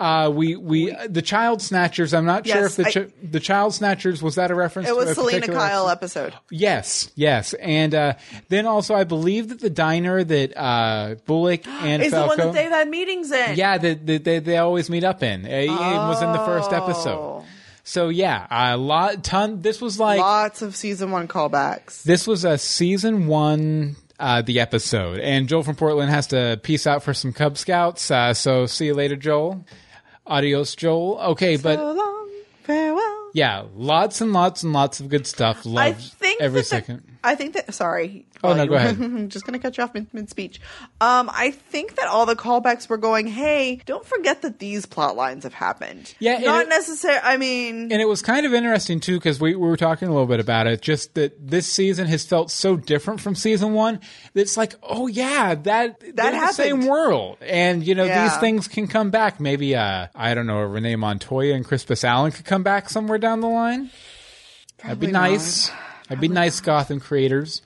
Uh, we we the Child Snatchers. I'm not sure if the I- the Child Snatchers was that a reference. it to was a Selina Kyle episode. Yes, yes, and uh, then also I believe that the diner that uh, Bullock and Is the one that they've had meetings in. yeah, that that they, they always meet up in. It, it was in the first Oh. episode. So yeah, a lot, ton. This was like Lots of season one callbacks. this was a season one. Uh, the episode and Joel from Portland has to peace out for some Cub Scouts. Uh, so see you later, Joel. Adios, Joel. Okay, but long, farewell. yeah, lots and lots and lots of good stuff. Love I think every that the- second. I think that. Sorry. Oh, no, go ahead. I'm just gonna cut you off mid speech. Um, I think that all the callbacks were going. Hey, don't forget that these plot lines have happened. Yeah, not necessarily. I mean, And it was kind of interesting too because we, we were talking a little bit about it. Just that this season has felt so different from season one. that It's like, oh yeah, that that the same world, and you know Yeah. these things can come back. Maybe uh, I don't know, Renee Montoya and Crispus Allen could come back somewhere down the line. That'd be Probably nice. That'd be nice, Gotham creators.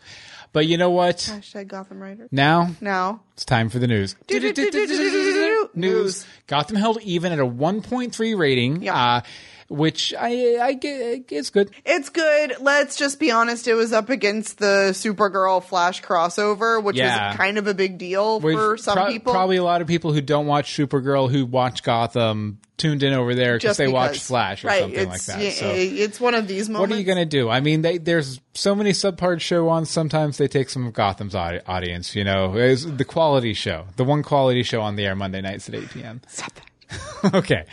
But you know what? hashtag Gotham Writer. Now Now, it's time for the news. News. News. Gotham held even at a 1.3 rating, Yeah. uh, which I I get it's good. It's good. Let's just be honest. It was up against the Supergirl Flash crossover, which Yeah. was kind of a big deal We've for some pro- people. Probably a lot of people who don't watch Supergirl who watch Gotham tuned in over there because they watch. Flash or right, something like that. So it's one of these moments. what are you going to do? I mean, they, there's so many subpart show on. Sometimes they take some of Gotham's audience. You know, it's the quality show, the one quality show on the air Monday nights at 8 p.m. Stop that. okay.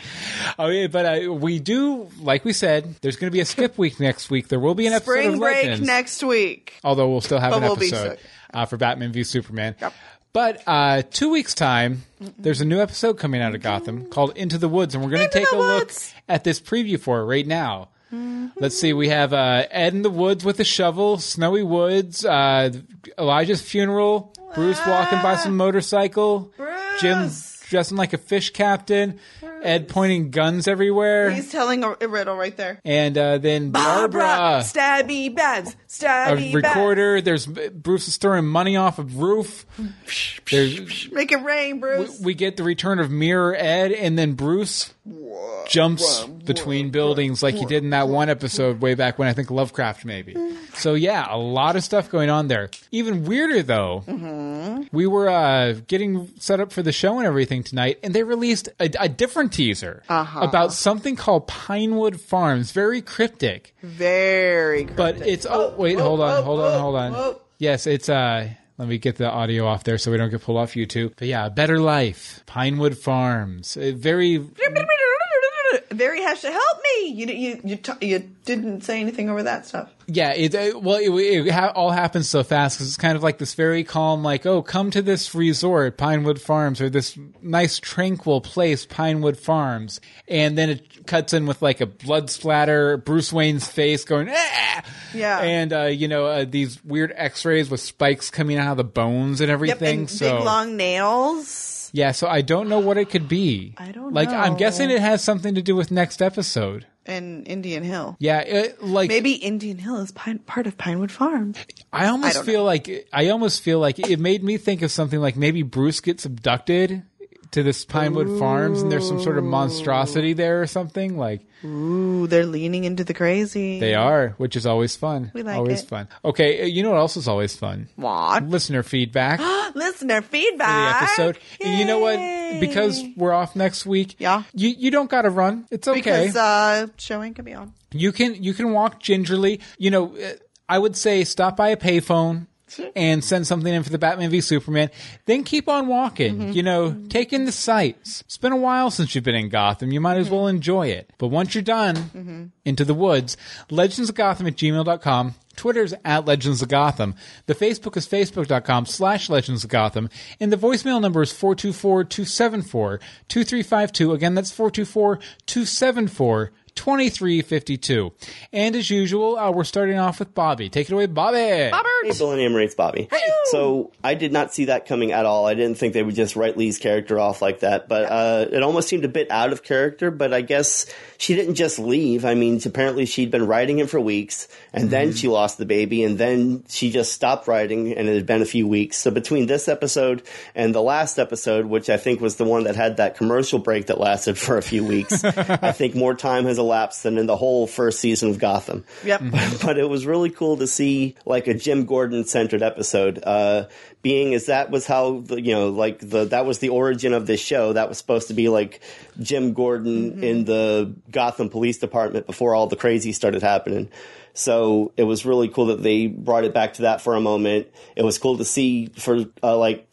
Oh yeah, but uh, we do, like we said, there's going to be a skip week next week. There will be an episode Spring of break Legends. next week. although we'll still have But an we'll episode uh, for Batman v Superman. Yep. But uh, two weeks time, there's a new episode coming out of Gotham called Into the Woods, and we're going to take a look at this preview for it right now. Let's see. We have uh, Ed in the woods with a shovel, snowy woods, uh, Elijah's funeral, Bruce walking by some motorcycle, Jim Bruce. Dressing like a fish captain, Ed pointing guns everywhere, He's telling a, a riddle right there. and uh, then Barbara stab me bads, stab a recorder. There's Bruce is throwing money off a roof. There's. Make it rain, Bruce. we get the return of Mirror Ed, and then Bruce jumps between buildings like he did in that one episode way back when I think Lovecraft maybe. Mm-hmm. So yeah, a lot of stuff going on there. Even weirder though, mm-hmm. we were uh, getting set up for the show and everything tonight, and they released a, a different teaser uh-huh. about something called Pinewood Farms. Very cryptic. Very. But cryptic. it's oh, oh wait, hold on, hold on, hold on. Yes, it's uh Let me get the audio off there so we don't get pulled off YouTube. But yeah, Better Life, Pinewood Farms. Very Very hashtag help me. You you you t- you didn't say anything over that stuff. Yeah, it uh, well, it, it ha- all happens so fast because it's kind of like this very calm, like, oh, come to this resort, Pinewood Farms, or this nice tranquil place, Pinewood Farms, and then it cuts in with like a blood splatter, Bruce Wayne's face going, ah! Yeah. and uh, you know uh, these weird X-rays with spikes coming out of the bones and Yep, everything. and so big long nails. Yeah, so I don't know what it could be. I don't like. I'm guessing it has something to do with next episode. And Indian Hill. Yeah, it, like Maybe Indian Hill is pine, part of Pinewood Farm. I almost don't feel like I almost feel like it made me think of something like maybe Bruce gets abducted to this Pinewood Farms and there's some sort of monstrosity there or something like Ooh, they're leaning into the crazy. they are, which is always fun. We like always it. fun. Okay, uh, you know what else is always fun? What? Listener feedback for Listener the feedback. episode. And you know what? Because we're off next week. Yeah. You you don't got to run. It's okay. because uh, showing can be on. You can you can walk gingerly. You know, uh, I would say stop by a payphone and send something in for the Batman v Superman. Then keep on walking. Mm-hmm. You know, take in the sights. It's been a while since you've been in Gotham. You might as mm-hmm. well enjoy it. But once you're done, mm-hmm. into the woods, legends of Gotham at gmail.com. Twitter's at Legends of Gotham. The Facebook is facebook.com slash Legends of Gotham. And the voicemail number is 424-274-2352. Again, that's 424-274 2352. And as usual, uh, we're starting off with Bobby. Take it away, Bobby. Hey, Bill and Amory, it's Bobby. So I did not see that coming at all. I didn't think they would just write Lee's character off like that. But uh, it almost seemed a bit out of character. But I guess she didn't just leave. I mean, apparently she'd been writing him for weeks, and then she lost the baby, and then she just stopped writing, and it had been a few weeks. So between this episode and the last episode, which I think was the one that had that commercial break that lasted for a few weeks, I think more time has elapsed than in the whole first season of Gotham Yep. but it was really cool to see like a Jim Gordon centered episode. Uh, being as that was how the, you know like the that was the origin of this show. That was supposed to be like Jim Gordon in the Gotham Police Department before all the crazy started happening. So it was really cool that they brought it back to that for a moment. It was cool to see for uh, like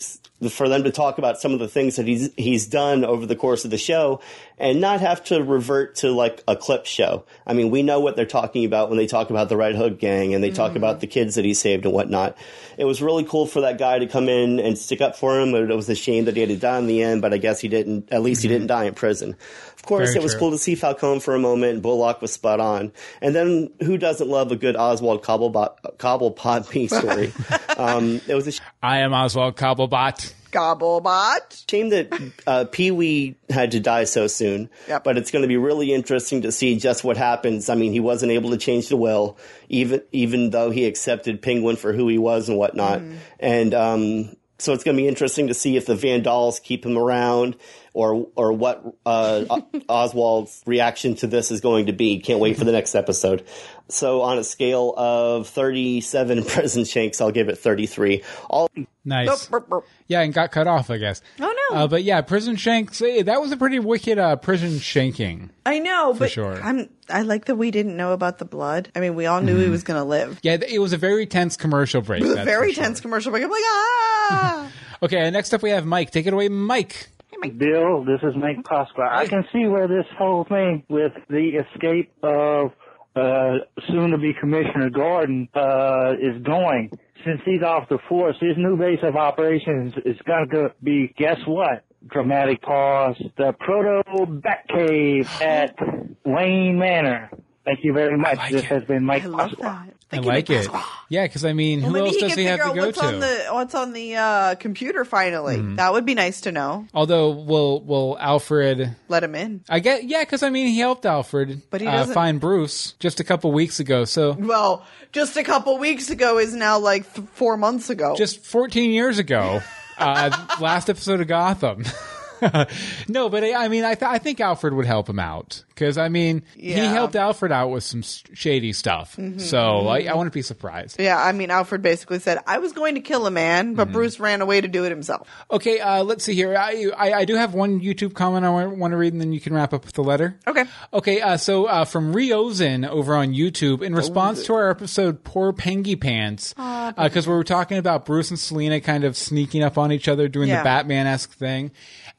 for them to talk about some of the things that he's he's done over the course of the show and not have to revert to like a clip show. I mean, we know what they're talking about when they talk about the Red Hood gang and they talk about the kids that he saved and whatnot. It was really cool for that guy to come in and stick up for him. It was a shame that he had to die in the end, but I guess he didn't. At least he didn't die in prison. Of course, Very it was true. cool to see Falcone for a moment. and Bullock was spot on, and then who doesn't love a good Oswald Cobblepot, Cobblepot me story? um, it was a I am Oswald Cobblepot. Gobblebot. shame that uh, Pee Wee had to die so soon. Yep. But it's going to be really interesting to see just what happens. I mean, he wasn't able to change the will, even even though he accepted Penguin for who he was and whatnot. And um, so it's going to be interesting to see if the Van Dahls keep him around. Or, or what uh, Oswald's reaction to this is going to be. Can't wait for the next episode. So, on a scale of 37 prison shanks, I'll give it 33. All Nice. Burp, burp. Yeah, and got cut off, I guess. Oh, no. Uh, but yeah, prison shanks. eh, That was a pretty wicked uh, prison shanking. I know, but sure. I'm. I like that we didn't know about the blood. I mean, we all knew he was going to live. Yeah, it was a very tense commercial break. that's Very for sure. tense commercial break. I'm like, ah. Okay, next up we have Mike. Take it away, Mike. Hey Mike Bill, this is Mike Pasqua. I can see where this whole thing with the escape of uh, soon-to-be Commissioner Gordon uh, is going. Since he's off the force, his new base of operations is going to be, guess what? Dramatic pause. The Proto Batcave at Wayne Manor. Thank you very much. like this it. has been Mike I love that. I like it. Yeah, because I mean, Well, who else he does he have to go what's to? on the what's on the uh, computer. Finally, Mm-hmm. that would be nice to know. Although, will will Alfred? Let him in. I get yeah, because I mean, he helped Alfred, But he uh, find Bruce just a couple weeks ago. So Well, just a couple weeks ago is now like th- four months ago. just 14 years ago, uh, last episode of Gotham. no, but I, I mean, I, th- I think Alfred would help him out because I mean, he Yeah. Mm-hmm, helped Alfred out with some shady stuff. So I, I wouldn't be surprised. Yeah, I mean, Alfred basically said, I was going to kill a man, but Bruce ran away to do it himself. Okay, uh, let's see here. I, I I do have one YouTube comment I want, to read, and then you can wrap up with the letter. Okay. Okay, uh, so uh, from Riozen over on YouTube, in response to our episode "Poor Pengy Pants," because we were talking about Bruce and Selina kind of sneaking up on each other, doing Yeah. the Batman esque thing,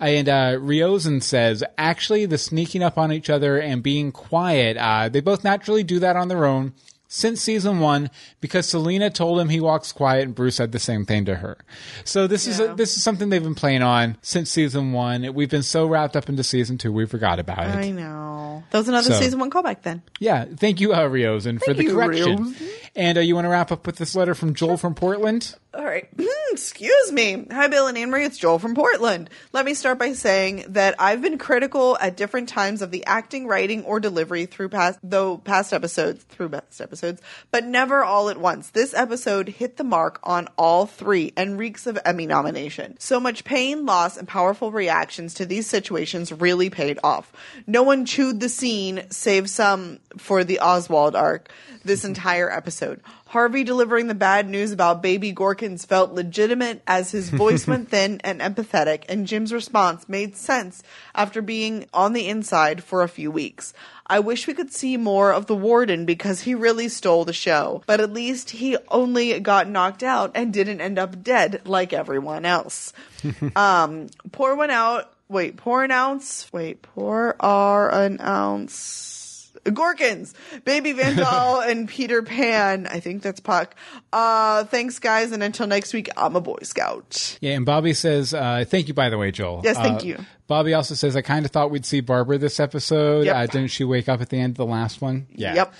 and uh, Riozen says, actually, the sneaking up on each other and being quiet, uh, they both naturally do that on their own. Since season one, because Selina told him he walks quiet, and Bruce said the same thing to her. So this is a, this is something they've been playing on since season one. We've been so wrapped up into season two, we forgot about it. I know. That was another So- season one callback then. Yeah, thank you, uh, Riozen, for the you, correction. Riozen. And uh, you want to wrap up with this letter from Joel from Portland? All right. Excuse me. Hi, Bill and Anne-Marie. It's Joel from Portland. Let me start by saying that I've been critical at different times of the acting, writing, or delivery through past, though past episodes, through past episodes, but never all at once. This episode hit the mark on all three and reeks of Emmy nomination. So much pain, loss, and powerful reactions to these situations really paid off. No one chewed the scene, save some for the Oswald arc this entire episode. Harvey delivering the bad news about baby Gorkins felt legitimate as his voice went thin and empathetic, and Jim's response made sense after being on the inside for a few weeks. I wish we could see more of the warden because he really stole the show, but at least he only got knocked out and didn't end up dead like everyone else. um, pour one out. Wait, pour an ounce. Wait, pour R an ounce. Gorkins, Baby Van Dahl, and Peter Pan. I think that's Puck. Uh, thanks, guys, and until next week, I'm a Boy Scout. Yeah, and Bobby says, uh, thank you, by the way, Joel. Yes, thank Uh, you. Bobby also says, I kind of thought we'd see Barbara this episode. Yep. Uh, didn't she wake up at the end of the last one? Yeah. Yep.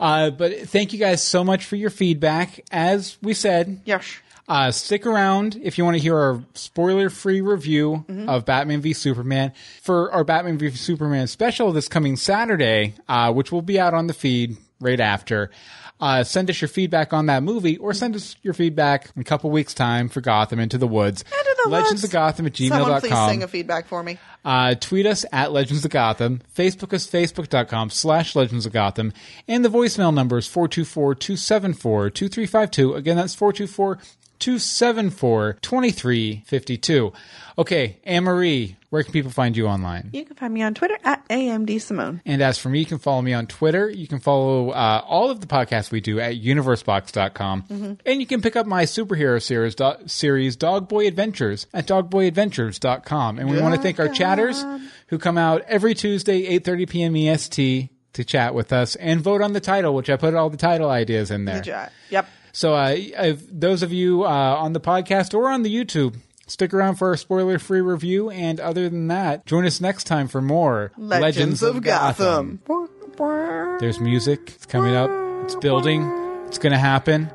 Uh, but thank you guys so much for your feedback. As we said, Yes. Uh, stick around if you want to hear our spoiler-free review Mm-hmm. of Batman v Superman for our Batman v Superman special this coming Saturday, uh, which will be out on the feed right after. Uh, send us your feedback on that movie, or send us your feedback in a couple weeks' time for Gotham Into the Woods. Into the Legends Woods. of Gotham at Someone please gmail.com. sing a feedback for me. Uh, tweet us at Legends of Gotham. Facebook us, facebook.com slash Legends of Gotham. And the voicemail number is 424-274-2352. Again, that's 424-274-2352. Okay, Anne-Marie, where can people find you online? You can find me on Twitter at AMD Simone. And as for me, you can follow me on Twitter. You can follow uh, all of the podcasts we do at universebox.com. And you can pick up my superhero series, do- series Dogboy Adventures at dogboyadventures.com. And we want to thank our chatters who come out every Tuesday, 8.30 p.m. EST to chat with us and vote on the title, which I put all the title ideas in there. Yep. So, uh, those of you uh, on the podcast or on the YouTube, stick around for our spoiler-free review. And other than that, join us next time for more Legends, of Gotham. There's music. It's coming up. It's building. It's gonna happen.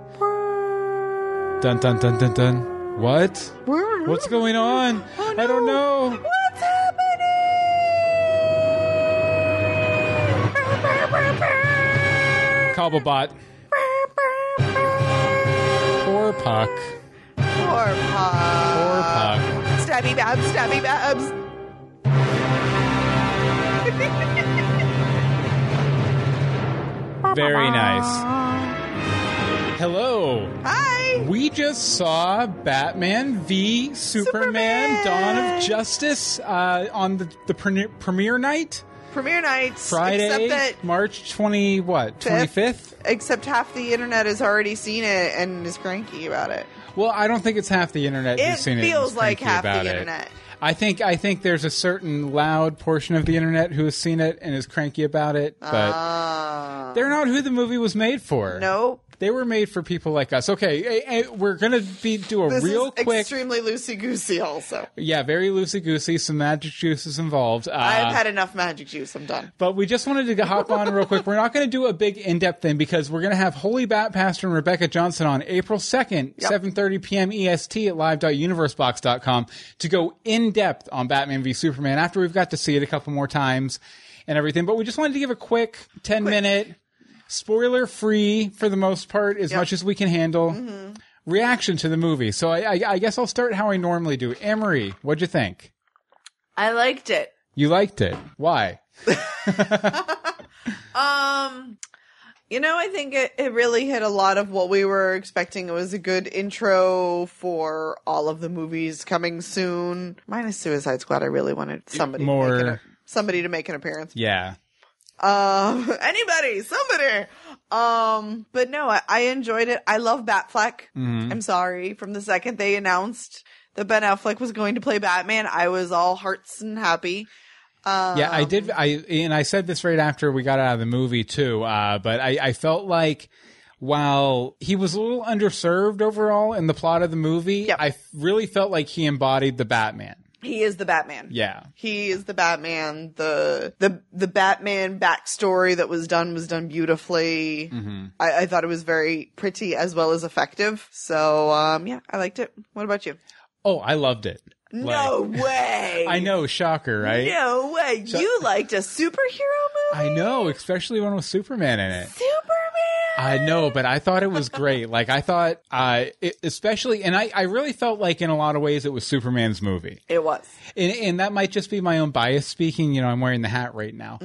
Dun dun dun dun dun. What? What's going on? I don't know. What's happening? Cobblepot. Puck. Poor Puck. Poor Puck. Stabby babs, stabby babs. Very nice. Hello. Hi. We just saw Batman v Superman, Superman. Dawn of Justice uh, on the, the premiere night, Premiere nights. Friday, Except that, March 20, what, 25th? except half the internet has already seen it and is cranky about it. Well, I don't think it's half the internet It who's seen it. feels is like half the it. internet. I think I think there's a certain loud portion of the internet who has seen it and is cranky about it, but Uh, they're not who the movie was made for. nope. They were made for people like us. Okay, eh, eh, we're gonna be do a This real is quick, extremely loosey goosey. Also, yeah, very loosey goosey. Some magic juices involved. Uh, I've had enough magic juice. I'm done. But we just wanted to hop on real quick. We're not going to do a big in-depth thing because we're going to have Holy Bat Pastor and Rebecca Johnson on April 2nd, Yep. 7.30 p.m. EST at live.universebox.com to go in-depth on Batman v Superman after we've got to see it a couple more times and everything. But we just wanted to give a quick 10-minute, spoiler-free for the most part, as Yep. Mm-hmm. much as we can handle, reaction to the movie. So I, I, I guess I'll start how I normally do. Emery, what'd you think? I liked it. You liked it. Why? Um, you know, I think it, it really hit a lot of what we were expecting. It was a good intro for all of the movies coming soon. Minus Suicide Squad, I really wanted somebody More- to somebody to make an appearance. Yeah. Um, anybody, somebody. Um, but no, I, I enjoyed it. I love Batfleck. Mm-hmm. I'm sorry. From the second they announced that Ben Affleck was going to play Batman, I was all hearts and happy. Um, Yeah, I did. I and I said this right after we got out of the movie too. Uh, but I, I felt like while he was a little underserved overall in the plot of the movie, Yep. I really felt like he embodied the Batman. He is the Batman. Yeah, He is the Batman. The the the Batman backstory that was done was done beautifully. Mm-hmm. I, I thought it was very pretty as well as effective. So um, yeah, I liked it. What about you? Oh, I loved it. no way! I know, shocker, right? No way! you liked a superhero movie? I know, especially one with Superman in it. Superman. I know, but I thought it was great. Like I thought, uh, it, especially, and I, I really felt like in a lot of ways it was Superman's movie. It was. and, and that might just be my own bias speaking. You know, I'm wearing the hat right now,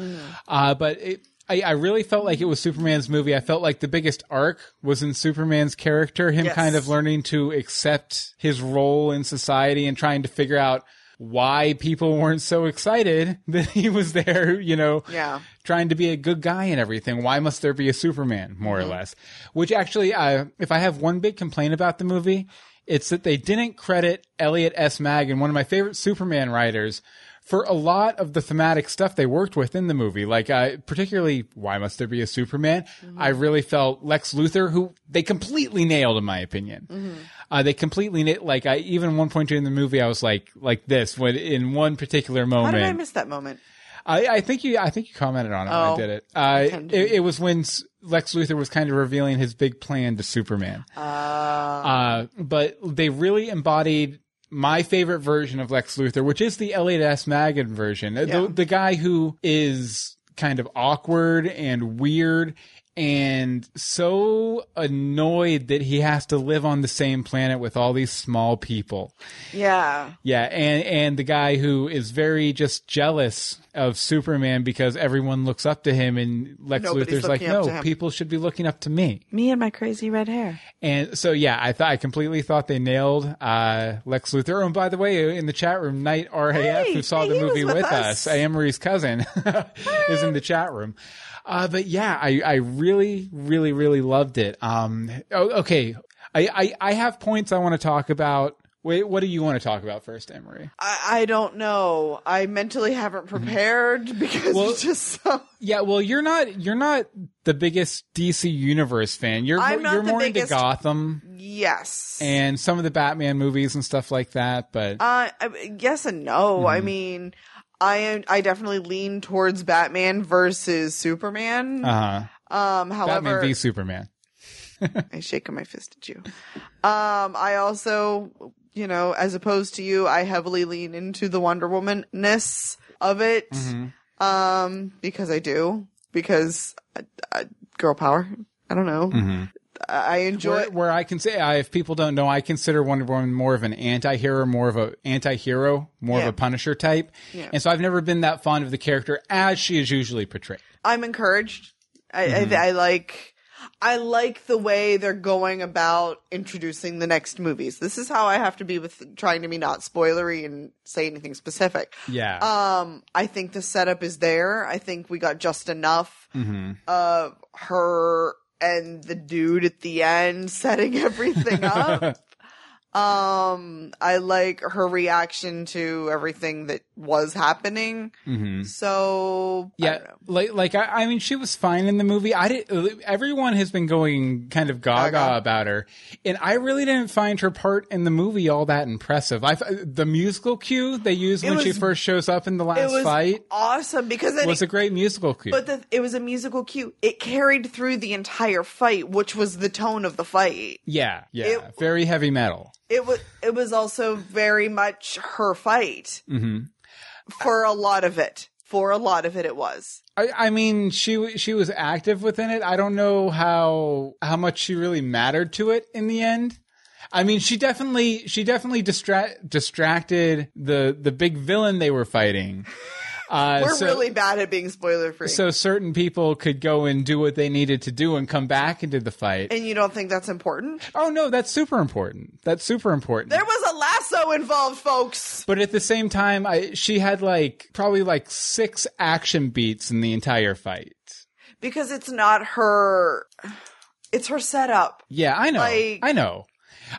uh, but it, I, I really felt like it was Superman's movie. I felt like the biggest arc was in Superman's character, him Yes. kind of learning to accept his role in society and trying to figure out why people weren't so excited that he was there. You know, Yeah. Trying to be a good guy and everything. Why must there be a Superman, more or less? Which actually, uh, if I have one big complaint about the movie, it's that they didn't credit Elliot S. Maggin, one of my favorite Superman writers, for a lot of the thematic stuff they worked with in the movie. Like, uh, particularly, why must there be a Superman? I really felt Lex Luthor, who they completely nailed, in my opinion. Uh, they completely na- like I even one point during the movie I was like like this when in one particular moment. How did I miss that moment? I, I think you I think you commented on it when I Oh, did it. Uh, it, it was when Lex Luthor was kind of revealing his big plan to Superman. Uh, but they really embodied my favorite version of Lex Luthor, which is the Elliot S. Maggin version. Uh, Yeah. The, the guy who is kind of awkward and weird and so annoyed that he has to live on the same planet with all these small people. Yeah. Yeah, and and the guy who is very just jealous of Superman because everyone looks up to him, and Lex Nobody's Luthor's like, no, people should be looking up to me. Me and my crazy red hair. And so yeah, I thought I completely thought they nailed uh, Lex Luthor. Oh, and by the way, in the chat room, Knight RAF, Hey, who saw hey, the movie with with us. us, Amory's cousin, is in the chat room. Uh, but yeah, I, I really, really, really loved it. Um, oh, okay, I, I, I have points I want to talk about. Wait, what do you want to talk about first, Emery? I, I don't know. I mentally haven't prepared because Well- it's just so. Yeah, well, you're not you're not the biggest DC Universe fan. You're I'm not you're the more biggest- into Gotham Yes. and some of the Batman movies and stuff like that. But Uh, yes and no. I mean, I am, I definitely lean towards Batman versus Superman. uh huh. um, however, Batman v Superman. I shake my fist at you. Um, I also, you know, as opposed to you, I heavily lean into the Wonder Woman ness of it. Mm-hmm. Um, because I do. Because uh, uh, girl power. I don't know. I I enjoy. Where, where I can say, I, if people don't know, I consider Wonder Woman more of an anti-hero, more of a anti-hero, more Yeah. of a Punisher type. Yeah. And so I've never been that fond of the character as she is usually portrayed. I'm encouraged. I, Mm-hmm. I, I like. I like the way they're going about introducing the next movies. This is how I have to be with trying to be not spoilery and say anything specific. Yeah. Um, I think the setup is there. I think we got just enough Mm-hmm. of her and the dude at the end setting everything up. um, I like her reaction to everything that was happening. So I Yeah, like like I, I mean, she was fine in the movie. I did. Everyone has been going kind of gaga, Gaga. about her, and I really didn't find her part in the movie all that impressive. I the musical cue they used It when she first shows up in the it last was fight awesome because it was it, a great musical cue. but the, it was a musical cue. It carried through the entire fight, which was the tone of the fight. yeah, yeah, it- very heavy metal. It was it was also very much her fight Mm-hmm. for a lot of it. For a lot of it, it was. I, I mean, she she was active within it. I don't know how how much she really mattered to it in the end. I mean, she definitely she definitely distra- distracted the the big villain they were fighting. Uh, We're so- really bad at being spoiler free. so certain people could go and do what they needed to do and come back into the fight. and you don't think that's important? oh no, that's super important. That's super important. There was a lasso involved, folks. but at the same time, I, she had like probably like six action beats in the entire fight. Because it's not her. It's her setup. Yeah, I know. Like- I know.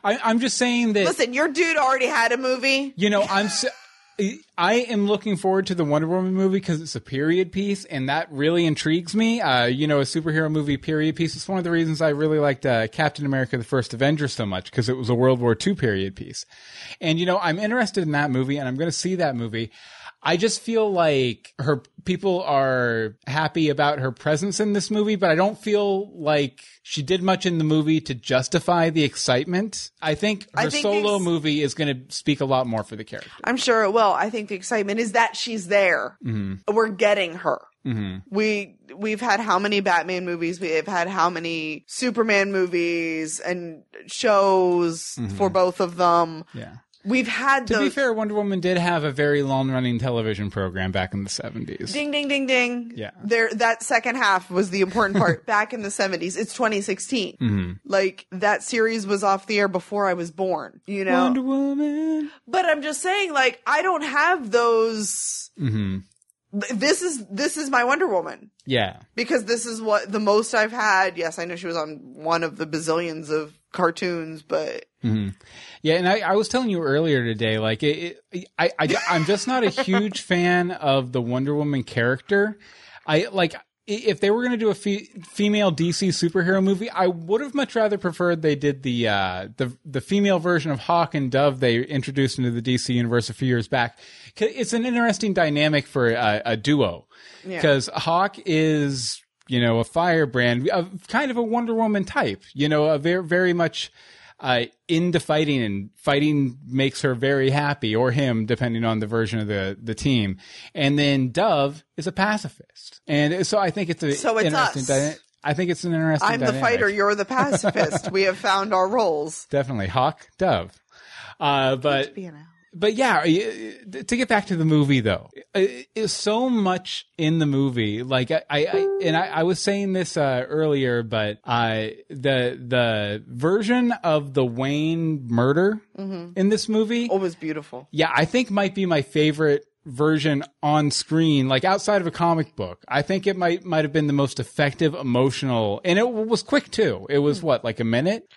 I, I'm just saying that Listen, your dude already had a movie. you know I'm. I am looking forward to the Wonder Woman movie because it's a period piece, and that really intrigues me. Uh, you know, a superhero movie period piece. is one of the reasons I really liked uh, Captain America: The First Avenger so much because it was a World War II period piece. And you know, I'm interested in that movie, and I'm going to see that movie. I just feel like her people are happy about her presence in this movie, but I don't feel like she did much in the movie to justify the excitement. I think her I think solo ex- movie is going to speak a lot more for the character. I'm sure it will. I think the excitement is that she's there. Mm-hmm. We're getting her. Mm-hmm. We we've had how many Batman movies? We've had how many Superman movies and shows mm-hmm. for both of them. Yeah. We've had To those. be fair, Wonder Woman did have a very long running television program back in the 70s. Ding ding ding ding. Yeah. There that second half was the important part back in the 70s. It's 2016. Mm-hmm. Like that series was off the air before I was born, you know. Wonder Woman. But I'm just saying like I don't have those hmm this is this is my Wonder Woman Yeah. because this is what the most I've had. Yes, I know she was on one of the bazillions of cartoons, but Yeah, and I, I was telling you earlier today, like it, it, I, I, I'm just not a huge fan of the Wonder Woman character. I like if they were going to do a fe- female DC superhero movie, I would have much rather preferred they did the uh, the the female version of Hawk and Dove they introduced into the DC universe a few years back. It's an interesting dynamic for a, a duo Yeah. because Hawk is you know a firebrand, a, kind of a Wonder Woman type, you know, a very very much uh, into fighting and fighting makes her very happy or him depending on the version of the, the team. And then Dove is a pacifist. And so I think it's a So it's interesting dyna- I think it's an interesting I'm the fighter, you're the pacifist. we have found our roles. Definitely Hawk, Dove. Uh, but. But yeah, to get back to the movie though, so much in the movie. Like I, I, and I, I was saying this uh, earlier, but uh, the the version of the Wayne murder in this movie, Oh, was beautiful. yeah, I think might be my favorite version on screen, like outside of a comic book. I think it might might have been the most effective, emotional, and it was quick too. It was what like a minute.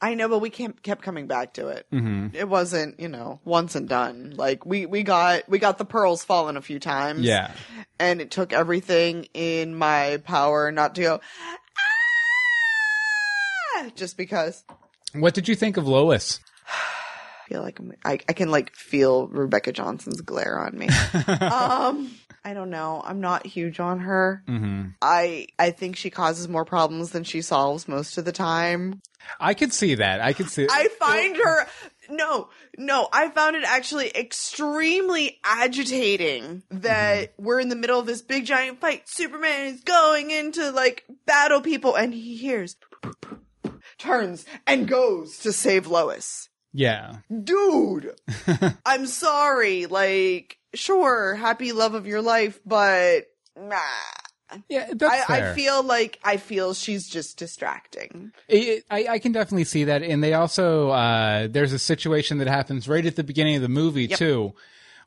I know, but we kept kept coming back to it. Mm-hmm. It wasn't, you know, once and done. Like we we got we got the pearls falling a few times. Yeah. and it took everything in my power not to go. "Ah," Just because What did you think of Lois? I feel like I'm, I I can like feel Rebecca Johnson's glare on me. um, I don't know. I'm not huge on her. Mm-hmm. I I think she causes more problems than she solves most of the time. I could see that. I could see. I find her no, no, I found it actually extremely agitating that we're in the middle of this big giant fight. Superman is going into like battle people and he hears turns and goes to save Lois. Yeah. Dude, I'm sorry. Like, sure, happy love of your life, but nah. Yeah, that's I, fair. I feel like I feel she's just distracting. It- I, I can definitely see that. And they also, uh, there's a situation that happens right at the beginning of the movie, too,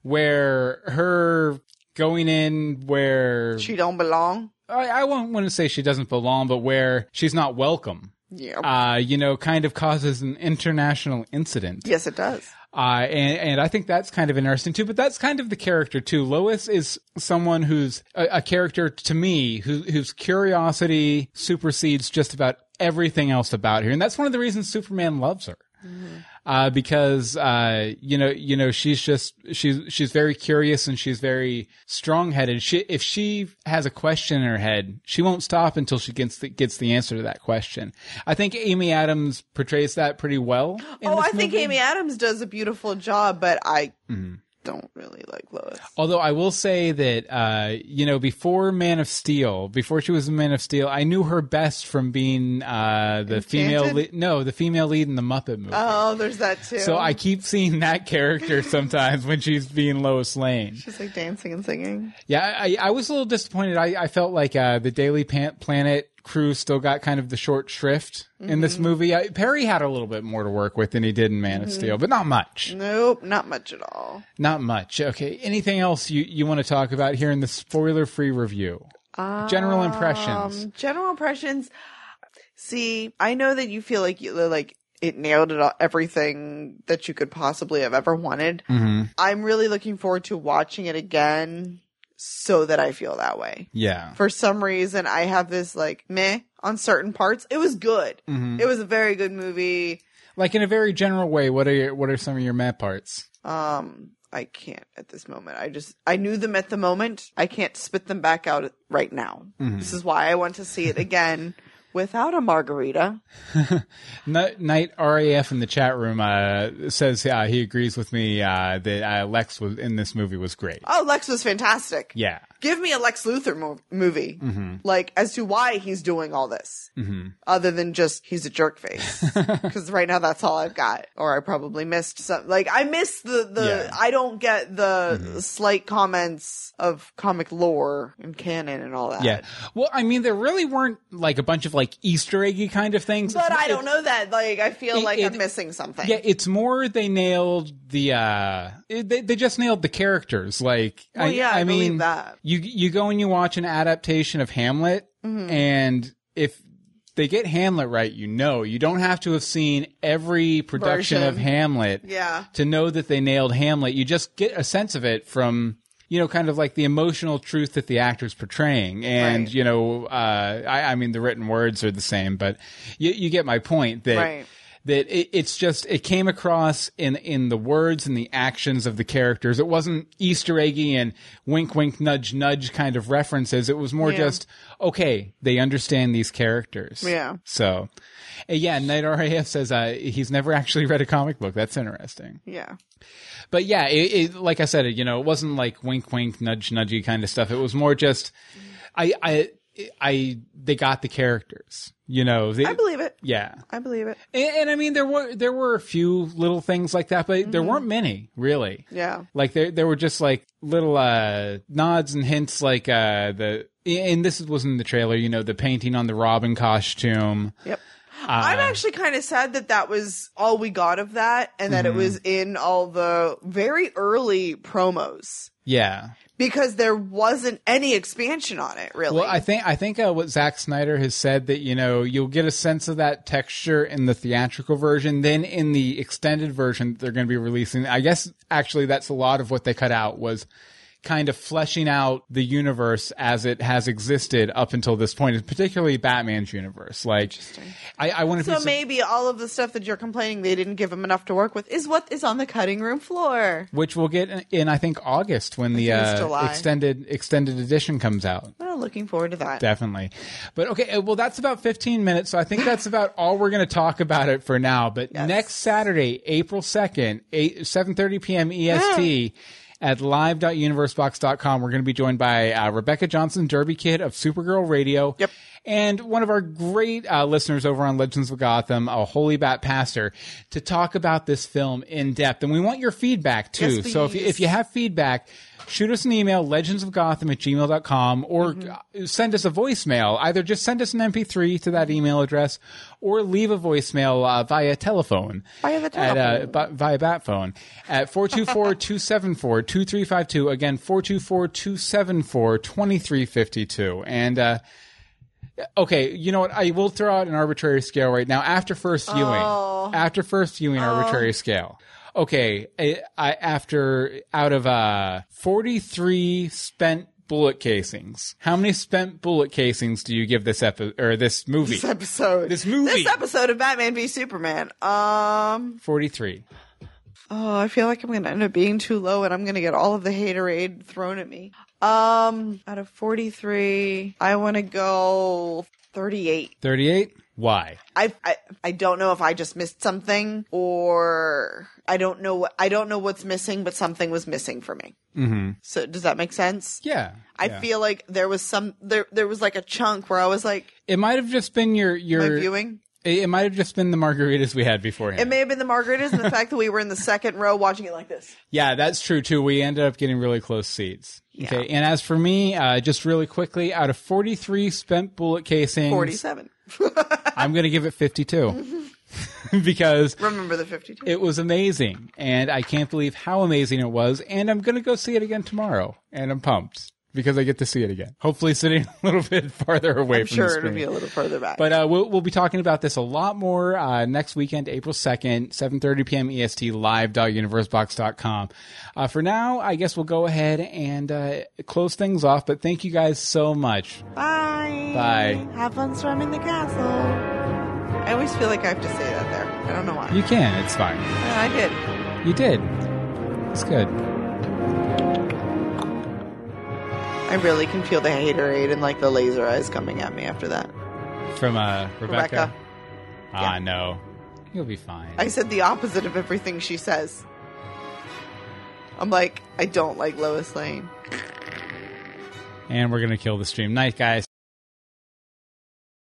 where her going in where She don't belong. I, I won't want to say she doesn't belong, but where she's not welcome, Yeah. uh, you know, kind of causes an international incident. yes, it does. Uh, and, and I think that's kind of interesting too, but that's kind of the character too. Lois is someone who's a, a character to me who, whose curiosity supersedes just about everything else about her. And that's one of the reasons Superman loves her. Uh, because, uh, you know, you know, she's just, she's, she's very curious and she's very strong headed. She, if she has a question in her head, she won't stop until she gets the, gets the answer to that question. I think Amy Adams portrays that pretty well. Oh, I think. Amy Adams does a beautiful job, but I Mm-hmm. Don't really like Lois. Although I will say that, uh, you know, before Man of Steel, before she was Man of Steel, I knew her best from being uh, the female. Lead, no, the female lead in the Muppet movie. Oh, there's that too. so I keep seeing that character sometimes when she's being Lois Lane. She's like dancing and singing. Yeah, I, I was a little disappointed. I, I felt like uh, the Daily Pan- Planet crew still got kind of the short shrift in this movie. I, Perry had a little bit more to work with than he did in Man of Steel, but not much. Nope, not much at all. Not much. Okay. Anything else you, you want to talk about here in the spoiler free review? General impressions. Um, general impressions. See, I know that you feel like you like it nailed it all, everything that you could possibly have ever wanted. hmm I'm really looking forward to watching it again so that I feel that way. Yeah. For some reason, I have this like meh on certain parts. It was good. Mhm. It was a very good movie. Like in a very general way, what are your, what are some of your mad parts? Um, I can't at this moment. I just I knew them at the moment. I can't spit them back out right now. This is why I want to see it again without a margarita. Knight RAF in the chat room uh, says uh, he agrees with me uh, that uh, Lex was in this movie was great. Oh, Lex was fantastic. Yeah. Give me a Lex Luthor mo- movie, mm-hmm. like as to why he's doing all this, mm-hmm. other than just he's a jerk face. Because right now that's all I've got, or I probably missed some. Like I missed the the. Yeah. I don't get the mm-hmm. slight comments of comic lore and canon and all that. Yeah. Well, I mean, there really weren't like a bunch of like Easter eggy kind of things. But It's- I don't know that. Like I feel It- like it- I'm missing something. Yeah, it's more they nailed the uh it- they they just nailed the characters. Like Well, yeah, I believe mean that. You you go and you watch an adaptation of Hamlet Mm-hmm. and if they get Hamlet right, you know. You don't have to have seen every production of Hamlet Yeah. to know that they nailed Hamlet. You just get a sense of it from you know, kind of like the emotional truth that the actor's portraying, and Right. you know, uh, I, I mean, the written words are the same, but you, you get my point that Right. That it, it's just it came across in in the words and the actions of the characters. It wasn't Easter eggy and wink wink nudge nudge kind of references. It was more Yeah. just okay, they understand these characters. Yeah. So, uh, yeah, Night RAF says uh, he's never actually read a comic book. That's interesting. Yeah. But yeah, it, it, like I said, you know, it wasn't like wink wink nudge nudgy kind of stuff. It was more just I I I they got the characters. You know, they, I believe it. yeah. I believe it. And, and I mean, there were there were a few little things like that, but there weren't many really. Yeah. Like there there were just like little uh, nods and hints, like uh, the and this was in the trailer. You know, the painting on the Robin costume. Yep. I'm actually kind of sad that that was all we got of that and that it was in all the very early promos Yeah. Because there wasn't any expansion on it, really. Well, I think I think uh, what Zack Snyder has said that you know you'll get a sense of that texture in the theatrical version. Then in the extended version they're going to be releasing, I guess actually that's a lot of what they cut out was kind of fleshing out the universe as it has existed up until this point, particularly Batman's universe. Like, I, I want to. so maybe all of the stuff that you're complaining they didn't give him enough to work with is what is on the cutting room floor. which we'll get in, in I think August when the uh, extended extended edition comes out. Well, looking forward to that. Definitely. But okay, uh, well, that's about 15 minutes. So I think that's about all we're going to talk about it for now. But Yes. next Saturday, April 2nd, 8, 7.30 p.m. EST at live.universebox.com, we're going to be joined by uh, Rebecca Johnson, Derby Kid of Supergirl Radio. Yep. And one of our great uh, listeners over on Legends of Gotham, a Holy Bat Pastor, to talk about this film in depth. And we want your feedback too. Yes, so if you, if you have feedback, shoot us an email, legendsofgotham at gmail.com, or Mm-hmm. send us a voicemail. Either just send us an MP3 to that email address, or leave a voicemail uh, via telephone. Via the At, uh, telephone. via bat phone at 424-274-2352. Again, 424-274-2352. And, uh, Okay, you know what? I will throw out an arbitrary scale right now. After first viewing, Oh. after first viewing, arbitrary scale. Okay, I, I, after out of uh forty three spent bullet casings, how many spent bullet casings do you give this epi- or this movie? This episode. This movie. This episode of Batman v Superman. Um. Forty three. Oh, I feel like I'm going to end up being too low and I'm going to get all of the haterade thrown at me. Um, out of 43, I want to go 38. Thirty eight. Why? I, I I don't know if I just missed something or I don't know what I don't know what's missing, but something was missing for me. Mm-hmm. So does that make sense? Yeah. I yeah. feel like there was some there there was like a chunk where I was like it might have just been your your viewing. It, it might have just been the margaritas we had beforehand. It may have been the margaritas and the fact that we were in the second row watching it like this. Yeah, that's true too. We ended up getting really close seats. Okay, and as for me, uh, just really quickly, out of 43 spent bullet casings, Forty seven. I'm going to give it 52 because Remember the fifty two. it was amazing, and I can't believe how amazing it was. And I'm going to go see it again tomorrow, and I'm pumped because I get to see it again. Hopefully, sitting a little bit farther away I'm from the sure screen. it'll be a little further back. But uh, we'll, we'll be talking about this a lot more uh, next weekend, April 2nd, 7.30 p.m. EST, live.universebox.com. Uh, for now, I guess we'll go ahead and uh, close things off. But thank you guys so much. Bye. Bye. Have fun storming the castle. I always feel like I have to say that there. I don't know why. You can. It's fine. Yeah, I did. You did. It's good. I really can feel the haterade and like the laser eyes coming at me after that. From uh, Rebecca. Rebecca. Ah, Yeah. no. You'll be fine. I said the opposite of everything she says. I'm like, I don't like Lois Lane. and we're going to kill the stream. Night, guys.